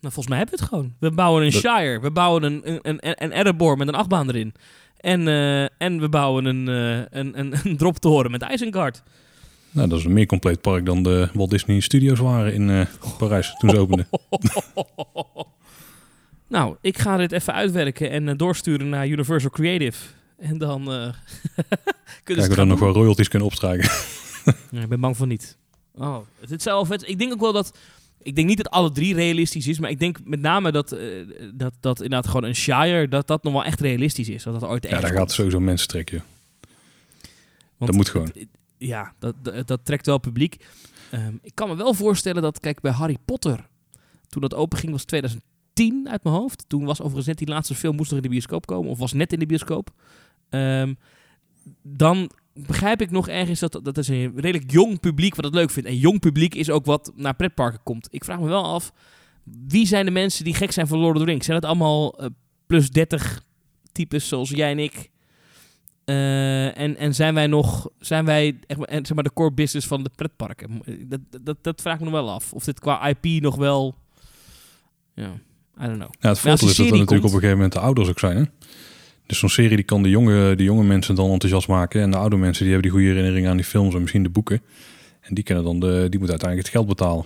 Nou, volgens mij hebben we het gewoon. We bouwen een Shire. We bouwen een, een, een, een Erebor met een achtbaan erin. En, eh, en we bouwen een, eh, een, een, een droptoren met Isengard. Nou, dat is een meer compleet park dan de Walt Disney Studios waren in eh, Parijs toen ze openden. nou, ik ga dit even uitwerken en doorsturen naar Universal Creative. En dan kunnen Kijken we dan nog wel royalties kunnen opstrijken. Ja, ik ben bang van niet. Oh, het is zelf. Ik denk ook wel dat... ik denk niet dat alle drie realistisch is, maar ik denk met name dat, eh, dat, dat inderdaad gewoon een Shire, dat dat nog wel echt realistisch is. Dat dat ooit echt Ja, daar komt. gaat sowieso mensen trekken. Want dat moet gewoon. het- Ja, dat, dat, dat trekt wel publiek. Ehm, ik kan me wel voorstellen dat, kijk, bij Harry Potter, toen dat open ging, was 2010 uit mijn hoofd. Toen was overigens net die laatste film, moest nog in de bioscoop komen, of was net in de bioscoop. Ehm, dan begrijp ik nog ergens dat dat is een redelijk jong publiek wat het leuk vindt. En jong publiek is ook wat naar pretparken komt. Ik vraag me wel af, wie zijn de mensen die gek zijn voor Lord of the Rings? Zijn het allemaal eh, plus 30 types zoals jij en ik? Eh, en, en zijn wij nog, zijn wij echt, zeg maar de core business van de pretparken? Dat, dat, dat vraag ik me nog wel af. Of dit qua IP nog wel, ja, I don't know. Ja, het voordeel is dat natuurlijk op een gegeven moment de ouders ook zijn. Hè? Dus zo'n serie die kan de jonge, de jonge mensen dan enthousiast maken. En de oude mensen die hebben die goede herinneringen aan die films en misschien de boeken. En die, kunnen dan de, die moeten uiteindelijk het geld betalen.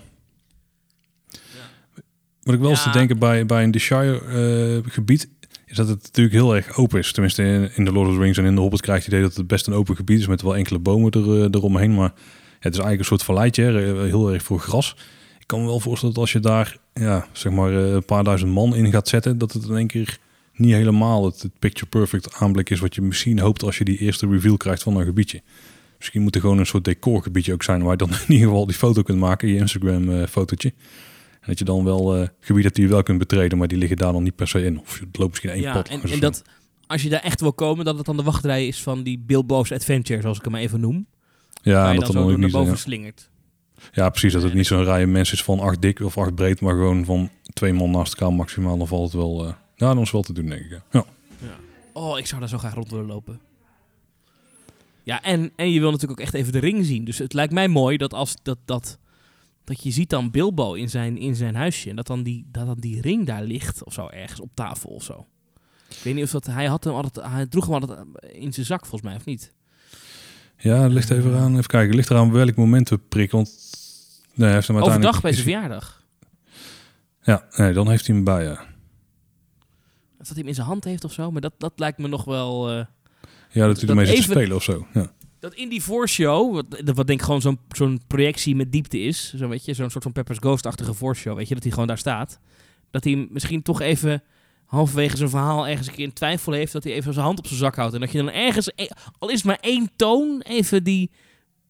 Wat ik wel eens te Ja. denken bij, bij een The Shire eh, gebied... is dat het natuurlijk heel erg open is. Tenminste, in, in The Lord of the Rings en in The Hobbit krijg je het idee dat het best een open gebied is... met wel enkele bomen er, eh, eromheen. Maar ja, het is eigenlijk een soort valleitje, hè, heel erg voor gras. Ik kan me wel voorstellen dat als je daar ja, zeg maar, eh, een paar duizend man in gaat zetten... dat het in één keer niet helemaal het, het picture perfect aanblik is... wat je misschien hoopt als je die eerste reveal krijgt van een gebiedje. Misschien moet er gewoon een soort decorgebiedje ook zijn... waar je dan in ieder geval die foto kunt maken, je Instagram-fotootje. en dat je dan wel eh gebieden die je wel kunt betreden... maar die liggen daar dan niet per se in. Of het loopt misschien één Ja, pad en, dat als je daar echt wil komen, dat het dan de wachtrij is van die Bilbo's Adventure, zoals ik hem even noem. Ja, en dat dan dan ook niet... boven Ja, slingert. ja, precies. Dat het En niet zo'n rij mensen is van acht dik of acht breed... maar gewoon van twee man naast elkaar maximaal. Dan valt het wel... eh ja, het wel te doen, denk ik. ja. Ja. Oh, ik zou daar zo graag rond willen lopen. Ja, en, en je wil natuurlijk ook echt even de ring zien. Dus het lijkt mij mooi dat als dat, dat, dat je ziet dan Bilbo in zijn, in zijn huisje. En dat dan, die, dat dan die ring daar ligt of zo, ergens op tafel of zo. Ik weet niet of dat, hij, had hem altijd, hij droeg hem altijd in zijn zak volgens mij, of niet? Ja, ligt even aan. Even kijken. Het ligt eraan welk moment we prikken. Want nee, hij heeft hem uiteindelijk. Overdag bij zijn verjaardag. Ja, nee, dan heeft hij hem bij. Ja, dat hij hem in zijn hand heeft of zo. Maar dat, dat lijkt me nog wel... eh, ja dat hij ermee zit te spelen of zo. Ja. Dat in die voorshow, wat, wat denk ik gewoon zo'n zo'n projectie met diepte is, zo weet je, zo'n soort van Pepper's Ghost-achtige voorshow, weet je, dat hij gewoon daar staat. Dat hij misschien toch even halverwege zijn verhaal ergens een keer in twijfel heeft, dat hij even zijn hand op zijn zak houdt. En dat je dan ergens, e- al is maar één toon, even die,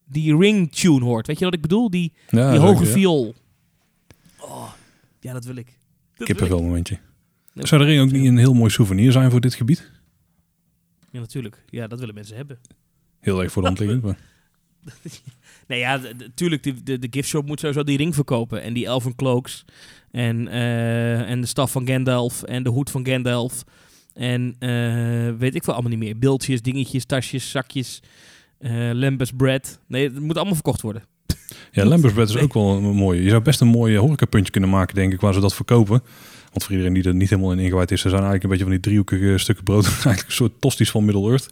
die ring-tune hoort. Weet je wat ik bedoel? Die, Ja, die hoge ja. viool. Oh, ja, dat wil ik. Dat wil ik. Kippenvel momentje. Zou de ring ook niet een heel mooi souvenir zijn voor dit gebied? Ja, natuurlijk. Ja, dat willen mensen hebben. Heel erg voor de hand liggend. maar- Nee, ja, natuurlijk, de, de, de giftshop moet sowieso die ring verkopen. En die elfen cloaks. En, eh, en de staf van Gandalf. En de hoed van Gandalf. En eh, weet ik veel allemaal niet meer. Beeldjes, dingetjes, tasjes, zakjes. Lambus bread. Nee, het moet allemaal verkocht worden. Ja, Lambert's Bread is Nee. ook wel een mooie. Je zou best een mooie horecapuntje kunnen maken, denk ik, waar ze dat verkopen. Want voor iedereen die er niet helemaal in ingewijd is, er zijn eigenlijk een beetje van die driehoekige stukken brood. eigenlijk een soort tosties van Middle-earth.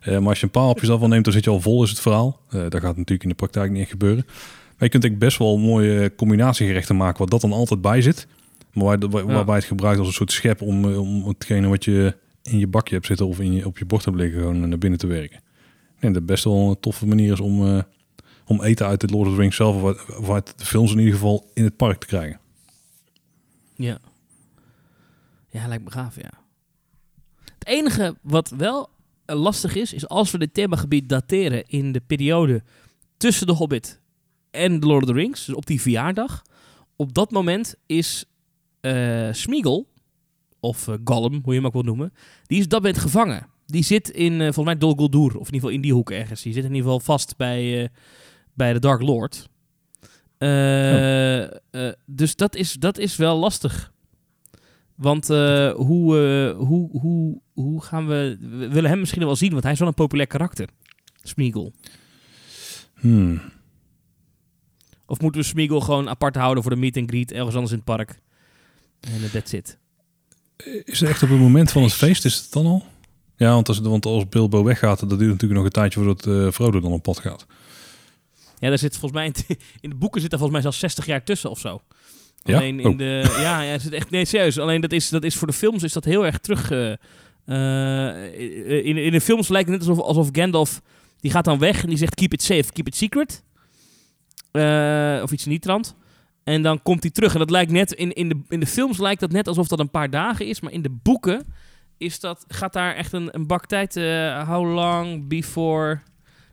Eh, maar als je een paar hapjes daarvan neemt, dan zit je al vol, is het verhaal. Eh dat gaat natuurlijk in de praktijk niet echt gebeuren. Maar je kunt ook best wel mooie combinatiegerechten maken, waar dat dan altijd bij zit. Maar waar, waar- Ja. waarbij het gebruikt als een soort schep om, eh, om hetgene wat je in je bakje hebt zitten of in je, op je bord hebt liggen, gewoon naar binnen te werken. Denk dat best wel een toffe manier is om, om eten uit de Lord of the Rings zelf, of uit, of uit de films in ieder geval, in het park te krijgen. Ja. Ja, lijkt me gaaf, ja. Het enige wat wel eh, lastig is, is als we dit themagebied dateren in de periode tussen de Hobbit en The Lord of the Rings, dus op die verjaardag. Op dat moment is eh Smeagol, of eh, Gollum, hoe je hem ook wil noemen, die is op dat moment gevangen. Die zit in, volgens mij, Dol Guldur, of in ieder geval in die hoek ergens. Die zit in ieder geval vast bij, bij de Dark Lord. Eh, dus dat is, dat is wel lastig. Want eh, hoe, eh, hoe, hoe, hoe gaan we... We willen hem misschien wel zien, want hij is wel een populair karakter. Smeagol. Hmm. Of moeten we Smeagol gewoon apart houden voor de meet and greet ergens anders in het park? En uh, that's it. Is het echt op het moment van het feest, is het dan al? Ja, want als, want als Bilbo weggaat, dat duurt natuurlijk nog een tijdje voordat uh, Frodo dan op pad gaat. Ja, daar zit volgens mij in, in de boeken zit er volgens mij zelfs 60 jaar tussen of zo. Ja? Alleen in Oh. de. Ja, ja, zit echt. Nee, serieus. Alleen dat is, dat is voor de films is dat heel erg terug. Uh, uh, in, in de films lijkt het net alsof, alsof Gandalf. Die gaat dan weg en die zegt: Keep it safe, keep it secret. Uh, of iets in die trant. En dan komt hij terug. En dat lijkt net, in, in, de, in de films lijkt dat net alsof dat een paar dagen is. Maar in de boeken is dat, gaat daar echt een, een bak tijd. eh, how long before...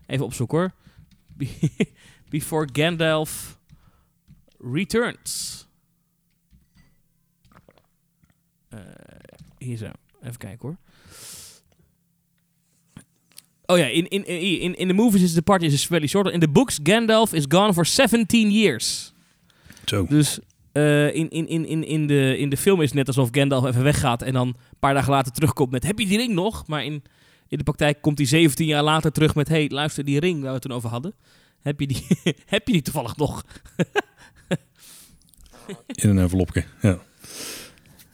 Even opzoeken hoor. Be- before Gandalf returns. Hier zo. Even kijken hoor. Oh ja, in, in, in, in de movies is de party is very short. In de books, Gandalf is gone for 17 years. Zo. Dus eh, in, in, in, in, in, de, in de film is het net alsof Gandalf even weggaat en dan een paar dagen later terugkomt met heb je die ring nog? Maar in, in de praktijk komt hij 17 jaar later terug met hey, luister die ring waar we het toen over hadden. Heb je die, heb je die toevallig nog? In een envelopje. Ja.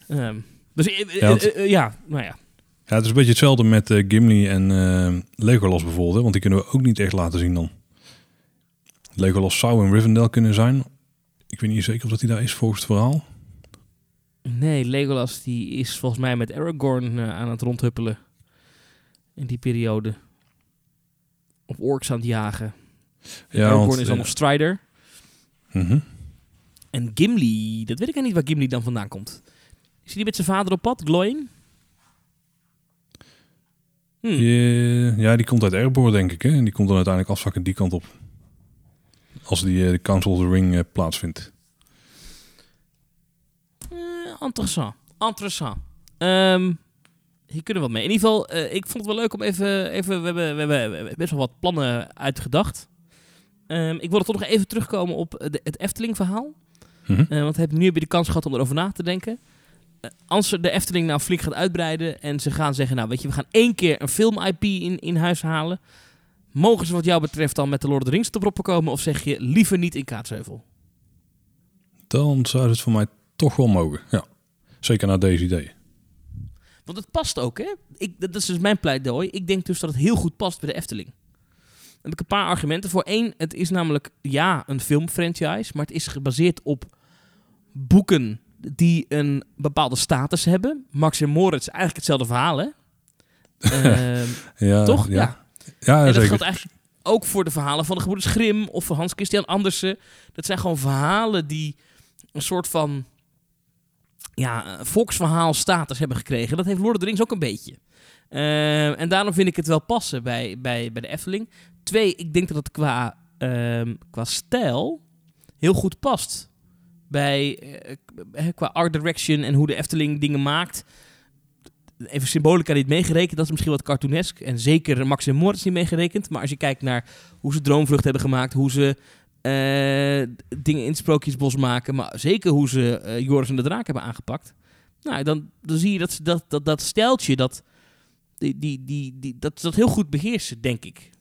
Ehm, dus eh, eh, Ja, want- eh, ja, nou ja. ja, het is een beetje hetzelfde met Gimli en Legolas bijvoorbeeld. Hè? Want die kunnen we ook niet echt laten zien dan. Legolas zou in Rivendell kunnen zijn. Ik weet niet zeker of dat hij daar is volgens het verhaal. Nee, Legolas die is volgens mij met Aragorn aan het rondhuppelen. In die periode. Op orks aan het jagen. Ja, Aragorn want, is dan nog Strider. mhm. En Gimli, dat weet ik niet waar Gimli dan vandaan komt. Is hij die met zijn vader op pad, Gloin? Hm. Ja, ja, die komt uit Erebor, denk ik. Hè? En die komt dan uiteindelijk afzakken die kant op. Als die eh, de Council of the Ring eh, plaatsvindt. Eh, interessant. Interessant. Ehm, hier kunnen we wat mee. In ieder geval, ik vond het wel leuk om even... even we, hebben, we, hebben, we best wel wat plannen uitgedacht. Ehm, ik wilde toch nog even terugkomen op de, het Efteling-verhaal. Mhm. Want heb, nu heb je de kans gehad om erover na te denken. Eh, als de Efteling nou flink gaat uitbreiden en ze gaan zeggen, nou weet je, we gaan één keer een film-IP in, in huis halen. Mogen ze wat jou betreft dan met de Lord of the Rings te proppen komen of zeg je liever niet in Kaatsheuvel? Dan zou het voor mij toch wel mogen. Ja. Zeker naar deze idee. Want het past ook, hè? Ik, dat is dus mijn pleidooi. Ik denk dus dat het heel goed past bij de Efteling. Daar heb ik een paar argumenten voor. Eén, het is namelijk, ja, een filmfranchise, maar het is gebaseerd op boeken die een bepaalde status hebben. Max en Moritz, eigenlijk hetzelfde verhaal, hè? Ehm, Ja, toch? Ja, Ja. ja. en dat zeker. geldt eigenlijk ook voor de verhalen van de gebroeders Grimm of van Hans Christian Andersen. Dat zijn gewoon verhalen die een soort van ja, volksverhaal status hebben gekregen. Dat heeft Lord of the Rings ook een beetje. Eh, en daarom vind ik het wel passen bij, bij, bij de Efteling. Twee, ik denk dat het qua, ehm, qua stijl heel goed past. Bij, eh, qua art direction en hoe de Efteling dingen maakt. Even symbolica niet meegerekend, dat is misschien wat cartoonesk. En zeker Max en Moritz niet meegerekend. Maar als je kijkt naar hoe ze Droomvlucht hebben gemaakt, hoe ze eh, dingen in het Sprookjesbos maken, maar zeker hoe ze eh, Joris en de Draak hebben aangepakt. Nou, dan, dan zie je dat dat, dat, dat stijltje, dat, die, die, die, die, dat, dat heel goed beheersen, denk ik.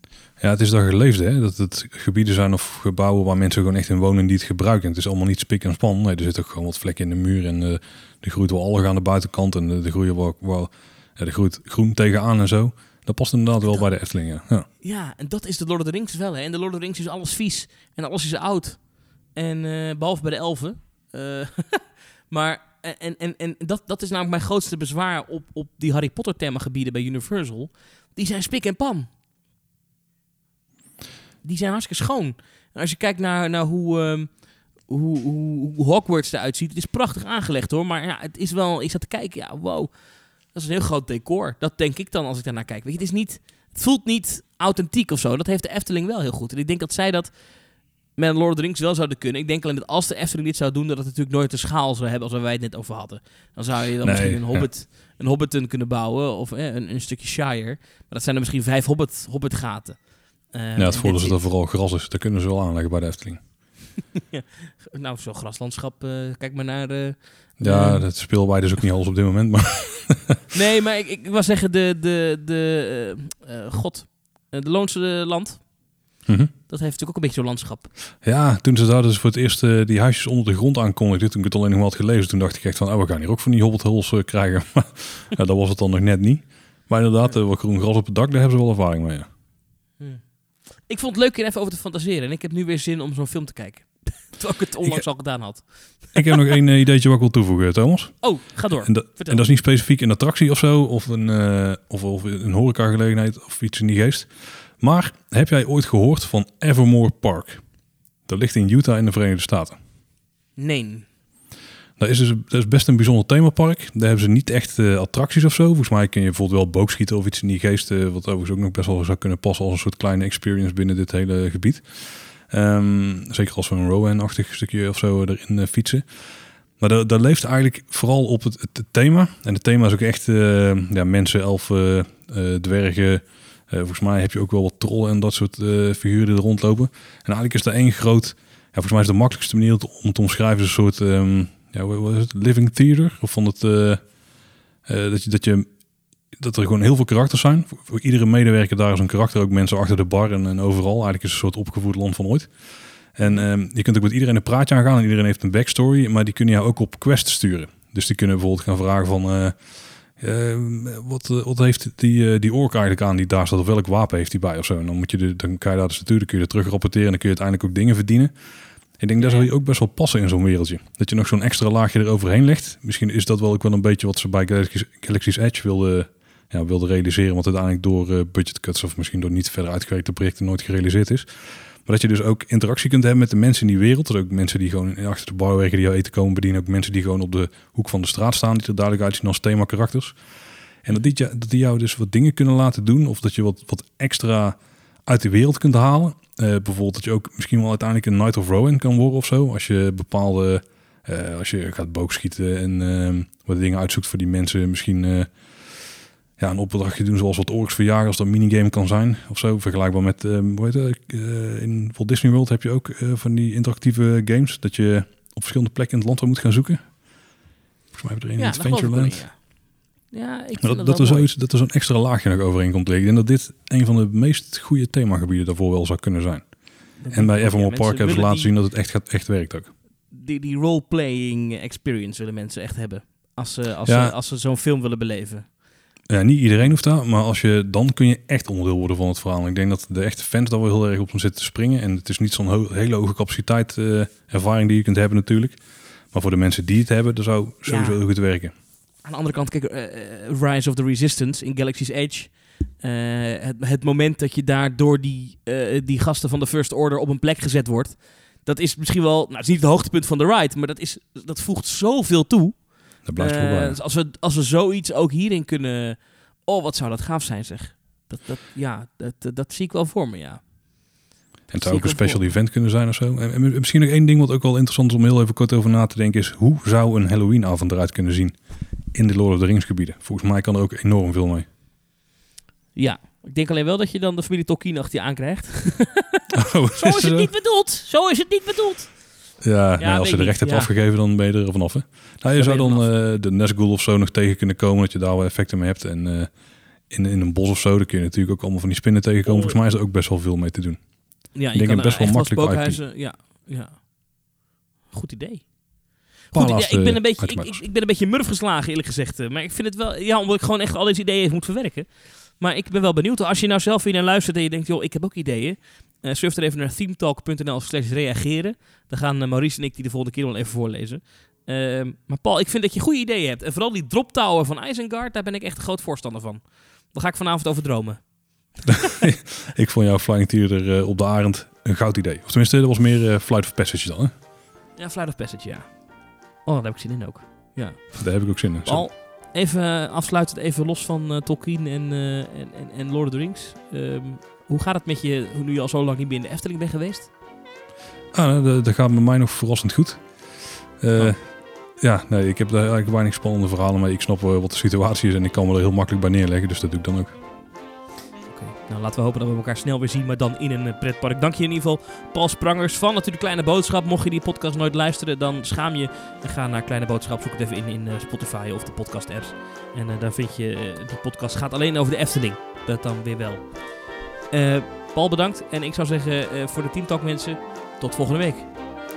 Ja, het is dat geleefd, hè? Dat het gebieden zijn of gebouwen waar mensen gewoon echt in wonen die het gebruiken. Het is allemaal niet spik en span. Nee, er zitten ook gewoon wat vlekken in de muur en eh er groeit wel algen aan de buitenkant en eh, er groeien wel, wel ja, er groeit groen tegenaan en zo. Dat past inderdaad wel bij de Efteling, ja. ja. En dat is de Lord of the Rings wel. Hè? En de Lord of the Rings is alles vies. En alles is oud. En eh, behalve bij de elfen. Eh, maar en, en, en dat, dat is namelijk mijn grootste bezwaar op, op die Harry Potter themagebieden bij Universal. Die zijn spik en pan. Die zijn hartstikke schoon. En als je kijkt naar, naar hoe, ehm, hoe, hoe, hoe Hogwarts eruit ziet. Het is prachtig aangelegd hoor. Maar ja, het is wel... Ik zat te kijken. Ja, wow. Dat is een heel groot decor. Dat denk ik dan als ik daarnaar kijk. Weet je, het is niet... Het voelt niet authentiek of zo. Dat heeft de Efteling wel heel goed. En ik denk dat zij dat met Lord of the Rings wel zouden kunnen. Ik denk alleen dat als de Efteling dit zou doen, dat het natuurlijk nooit de schaal zou hebben als wij het net over hadden. Dan zou je dan Nee, misschien een ja. Hobbit, een Hobbiton kunnen bouwen of eh, een, een stukje Shire. Maar dat zijn er misschien vijf Hobbit, Hobbitgaten. Eh, ja, het voordeel is dat er vooral gras is. Dat kunnen ze wel aanleggen bij de Efteling. it. Nou, zo'n graslandschap, eh, kijk maar naar... eh, Ja, eh, dat speelweide is ook niet alles op dit moment, maar Nee, maar ik, ik wil zeggen, de, de, de god, de Loonse Land, Mhm. dat heeft natuurlijk ook een beetje zo'n landschap. Ja, toen ze daar dus voor het eerst die huisjes onder de grond aankondigden, toen ik het alleen nog maar had gelezen, toen dacht ik echt van, oh, we gaan hier ook van die hobbitholes eh, krijgen. Maar ja, dat was het dan nog net niet. Maar inderdaad, wat groen gras op het dak, daar hebben ze wel ervaring mee. Ja. Ik vond het leuk hier even over te fantaseren. En ik heb nu weer zin om zo'n film te kijken. Terwijl ik het onlangs al gedaan had. Ik heb nog één eh, ideetje wat ik wil toevoegen, Thomas. Oh, ga door. En, dat- Vertel. en dat is niet specifiek een attractie of zo, of een, eh, of, of een horecagelegenheid of iets in die geest. Maar heb jij ooit gehoord van Evermore Park? Dat ligt in Utah in de Verenigde Staten. Nee. Dat is, dus, dat is best een bijzonder themapark. Daar hebben ze niet echt eh, attracties of zo. Volgens mij kun je bijvoorbeeld wel boogschieten of iets in die geest. eh, wat overigens ook nog best wel zou kunnen passen als een soort kleine experience binnen dit hele gebied. Ehm, zeker als we een Rowan-achtig stukje of zo erin eh, fietsen. Maar dat, leeft eigenlijk vooral op het, thema. En het thema is ook echt ja, mensen, elfen, eh, dwergen. Volgens mij heb je ook wel wat trollen en dat soort figuren er rondlopen. En eigenlijk is er één groot... Ja, volgens mij is de makkelijkste manier om te omschrijven is een soort... ehm, ja, wat is het? Living theater? Of vond het... eh, eh, dat, je, dat, je, dat er gewoon heel veel karakters zijn. Voor, iedere medewerker daar is een karakter. Ook mensen achter de bar en, en overal. Eigenlijk is een soort opgevoerd land van ooit. En ehm, je kunt ook met iedereen een praatje aangaan. En iedereen heeft een backstory. Maar die kunnen jou ook op quest sturen. Dus die kunnen bijvoorbeeld gaan vragen van... eh, eh, wat, wat heeft die, die ork eigenlijk aan die daar staat? Of welk wapen heeft hij bij of zo? En dan, moet je de, dan kan je daar dus natuurlijk kun je er terug rapporteren. En dan kun je uiteindelijk ook dingen verdienen. Ik denk dat zou je ook best wel passen in zo'n wereldje. Dat je nog zo'n extra laagje eroverheen legt. Misschien is dat wel ook wel een beetje wat ze bij Galaxy's, Galaxy's Edge wilden, ja, wilden realiseren. Wat uiteindelijk door eh, budget cuts of misschien door niet verder uitgewerkte projecten nooit gerealiseerd is. Maar dat je dus ook interactie kunt hebben met de mensen in die wereld. Dus ook mensen die gewoon achter de bar werken, die jouw eten komen bedienen. Ook mensen die gewoon op de hoek van de straat staan, die er duidelijk uitzien als thema karakters. En dat die, dat die jou dus wat dingen kunnen laten doen. Of dat je wat, wat extra uit de wereld kunt halen. Eh, bijvoorbeeld dat je ook misschien wel uiteindelijk een Knight of Rowan kan worden of zo. Als je bepaalde, eh, als je gaat boogschieten en ehm, wat dingen uitzoekt voor die mensen. Misschien eh, ja, een opdrachtje doen zoals wat orks verjagen als dat minigame kan zijn of zo. Vergelijkbaar met, ehm hoe heet het, eh, in Walt Disney World heb je ook van die interactieve games. Dat je op verschillende plekken in het land moet gaan zoeken. Volgens mij hebben we er een in Adventureland. Ja. Ik dat, dat, dat, wel er zoiets, dat er zo'n extra laagje nog overheen komt liggen. En dat dit een van de meest goede themagebieden daarvoor wel zou kunnen zijn. En bij Evermore Park hebben ze laten die- zien dat het echt, gaat, echt werkt ook. Die, die role-playing experience willen mensen echt hebben. Als ze, als Ja. ze, als ze zo'n film willen beleven. Ja, niet iedereen hoeft dat, maar als je, dan kun je echt onderdeel worden van het verhaal. Ik denk dat de echte fans daar wel heel erg op zitten te springen. En het is niet zo'n ho- hele hoge capaciteit eh, ervaring die je kunt hebben natuurlijk. Maar voor de mensen die het hebben, dat zou sowieso Ja. heel goed werken. Aan de andere kant, kijk, eh, eh, Rise of the Resistance in Galaxy's Edge. eh, het, het moment dat je daar door die, die gasten van de First Order op een plek gezet wordt. Dat is misschien wel, nou het is niet het hoogtepunt van de ride, maar dat, is, dat voegt zoveel toe. Dat blijft dus als, we, als we zoiets ook hierin kunnen... Oh, wat zou dat gaaf zijn, zeg. Dat, dat, ja, dat, dat, dat zie ik wel voor me, ja. En het zou ook een special voor. event kunnen zijn of zo. En, en misschien nog één ding wat ook wel interessant is om heel even kort over na te denken is... hoe zou een Halloween-avond eruit kunnen zien in de Lord of the Rings gebieden? Volgens mij kan er ook enorm veel mee. Ja, ik denk alleen wel dat je dan de familie Tolkien achter je aankrijgt. Oh, Zo is het niet bedoeld! Zo is het niet bedoeld! Ja, Ja, nee, als je de recht hebt ja. afgegeven, dan ben je er vanaf. Hè? Nou, je Dan zou je dan eh, de Nazgul of zo nog tegen kunnen komen, dat je daar wel effecten mee hebt. En eh, in, in een bos of zo, daar kun je natuurlijk ook allemaal van die spinnen tegenkomen. Oh. Volgens mij is er ook best wel veel mee te doen. Ja, Ik denk kan best wel makkelijk. Ja, ja. Goed idee. Goed, ik, ben een beetje, ik, ik, ik ben een beetje murf geslagen, eerlijk gezegd. eh, Maar ik vind het wel... Ja, omdat ik gewoon echt al deze ideeën even moet verwerken. Maar ik ben wel benieuwd. Als je nou zelf weer naar luistert en je denkt... joh, ik heb ook ideeën. eh surf er even naar themetalk.nl slash reageren. Dan gaan eh, Maurice en ik die de volgende keer wel even voorlezen. Ehm, maar Paul, ik vind dat je goede ideeën hebt. En vooral die drop tower van Isengard, daar ben ik echt een groot voorstander van. Daar ga ik vanavond over dromen. Ik vond jouw Flying Theater eh, op de Arend een goud idee. Of tenminste, dat was meer eh, Flight of Passage dan. Hè? Ja, Flight of Passage, ja. Oh, daar heb ik zin in ook. Ja. Daar heb ik ook zin in. Paul, even eh, afsluitend, even los van eh, Tolkien en, eh, en, en, en Lord of the Rings. Ehm, hoe gaat het met je, hoe nu je al zo lang niet meer in de Efteling bent geweest? Ah, dat, dat gaat met mij nog verrassend goed. Oh. Ja, nee, ik heb daar eigenlijk weinig spannende verhalen mee. Ik snap wat de situatie is en ik kan me er heel makkelijk bij neerleggen. Dus dat doe ik dan ook. Nou laten we hopen dat we elkaar snel weer zien, maar dan in een eh, pretpark. Dank je in ieder geval Paul Sprangers van natuurlijk Kleine Boodschap. Mocht je die podcast nooit luisteren, dan schaam je en ga naar Kleine Boodschap. Zoek het even in in eh, Spotify of de podcast apps. En eh, daar vind je, die podcast gaat alleen over de Efteling. Dat dan weer wel. Eh, Paul bedankt en ik zou zeggen voor de Team Talk mensen, tot volgende week.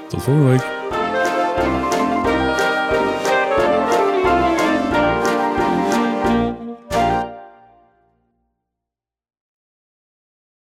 Tot volgende week.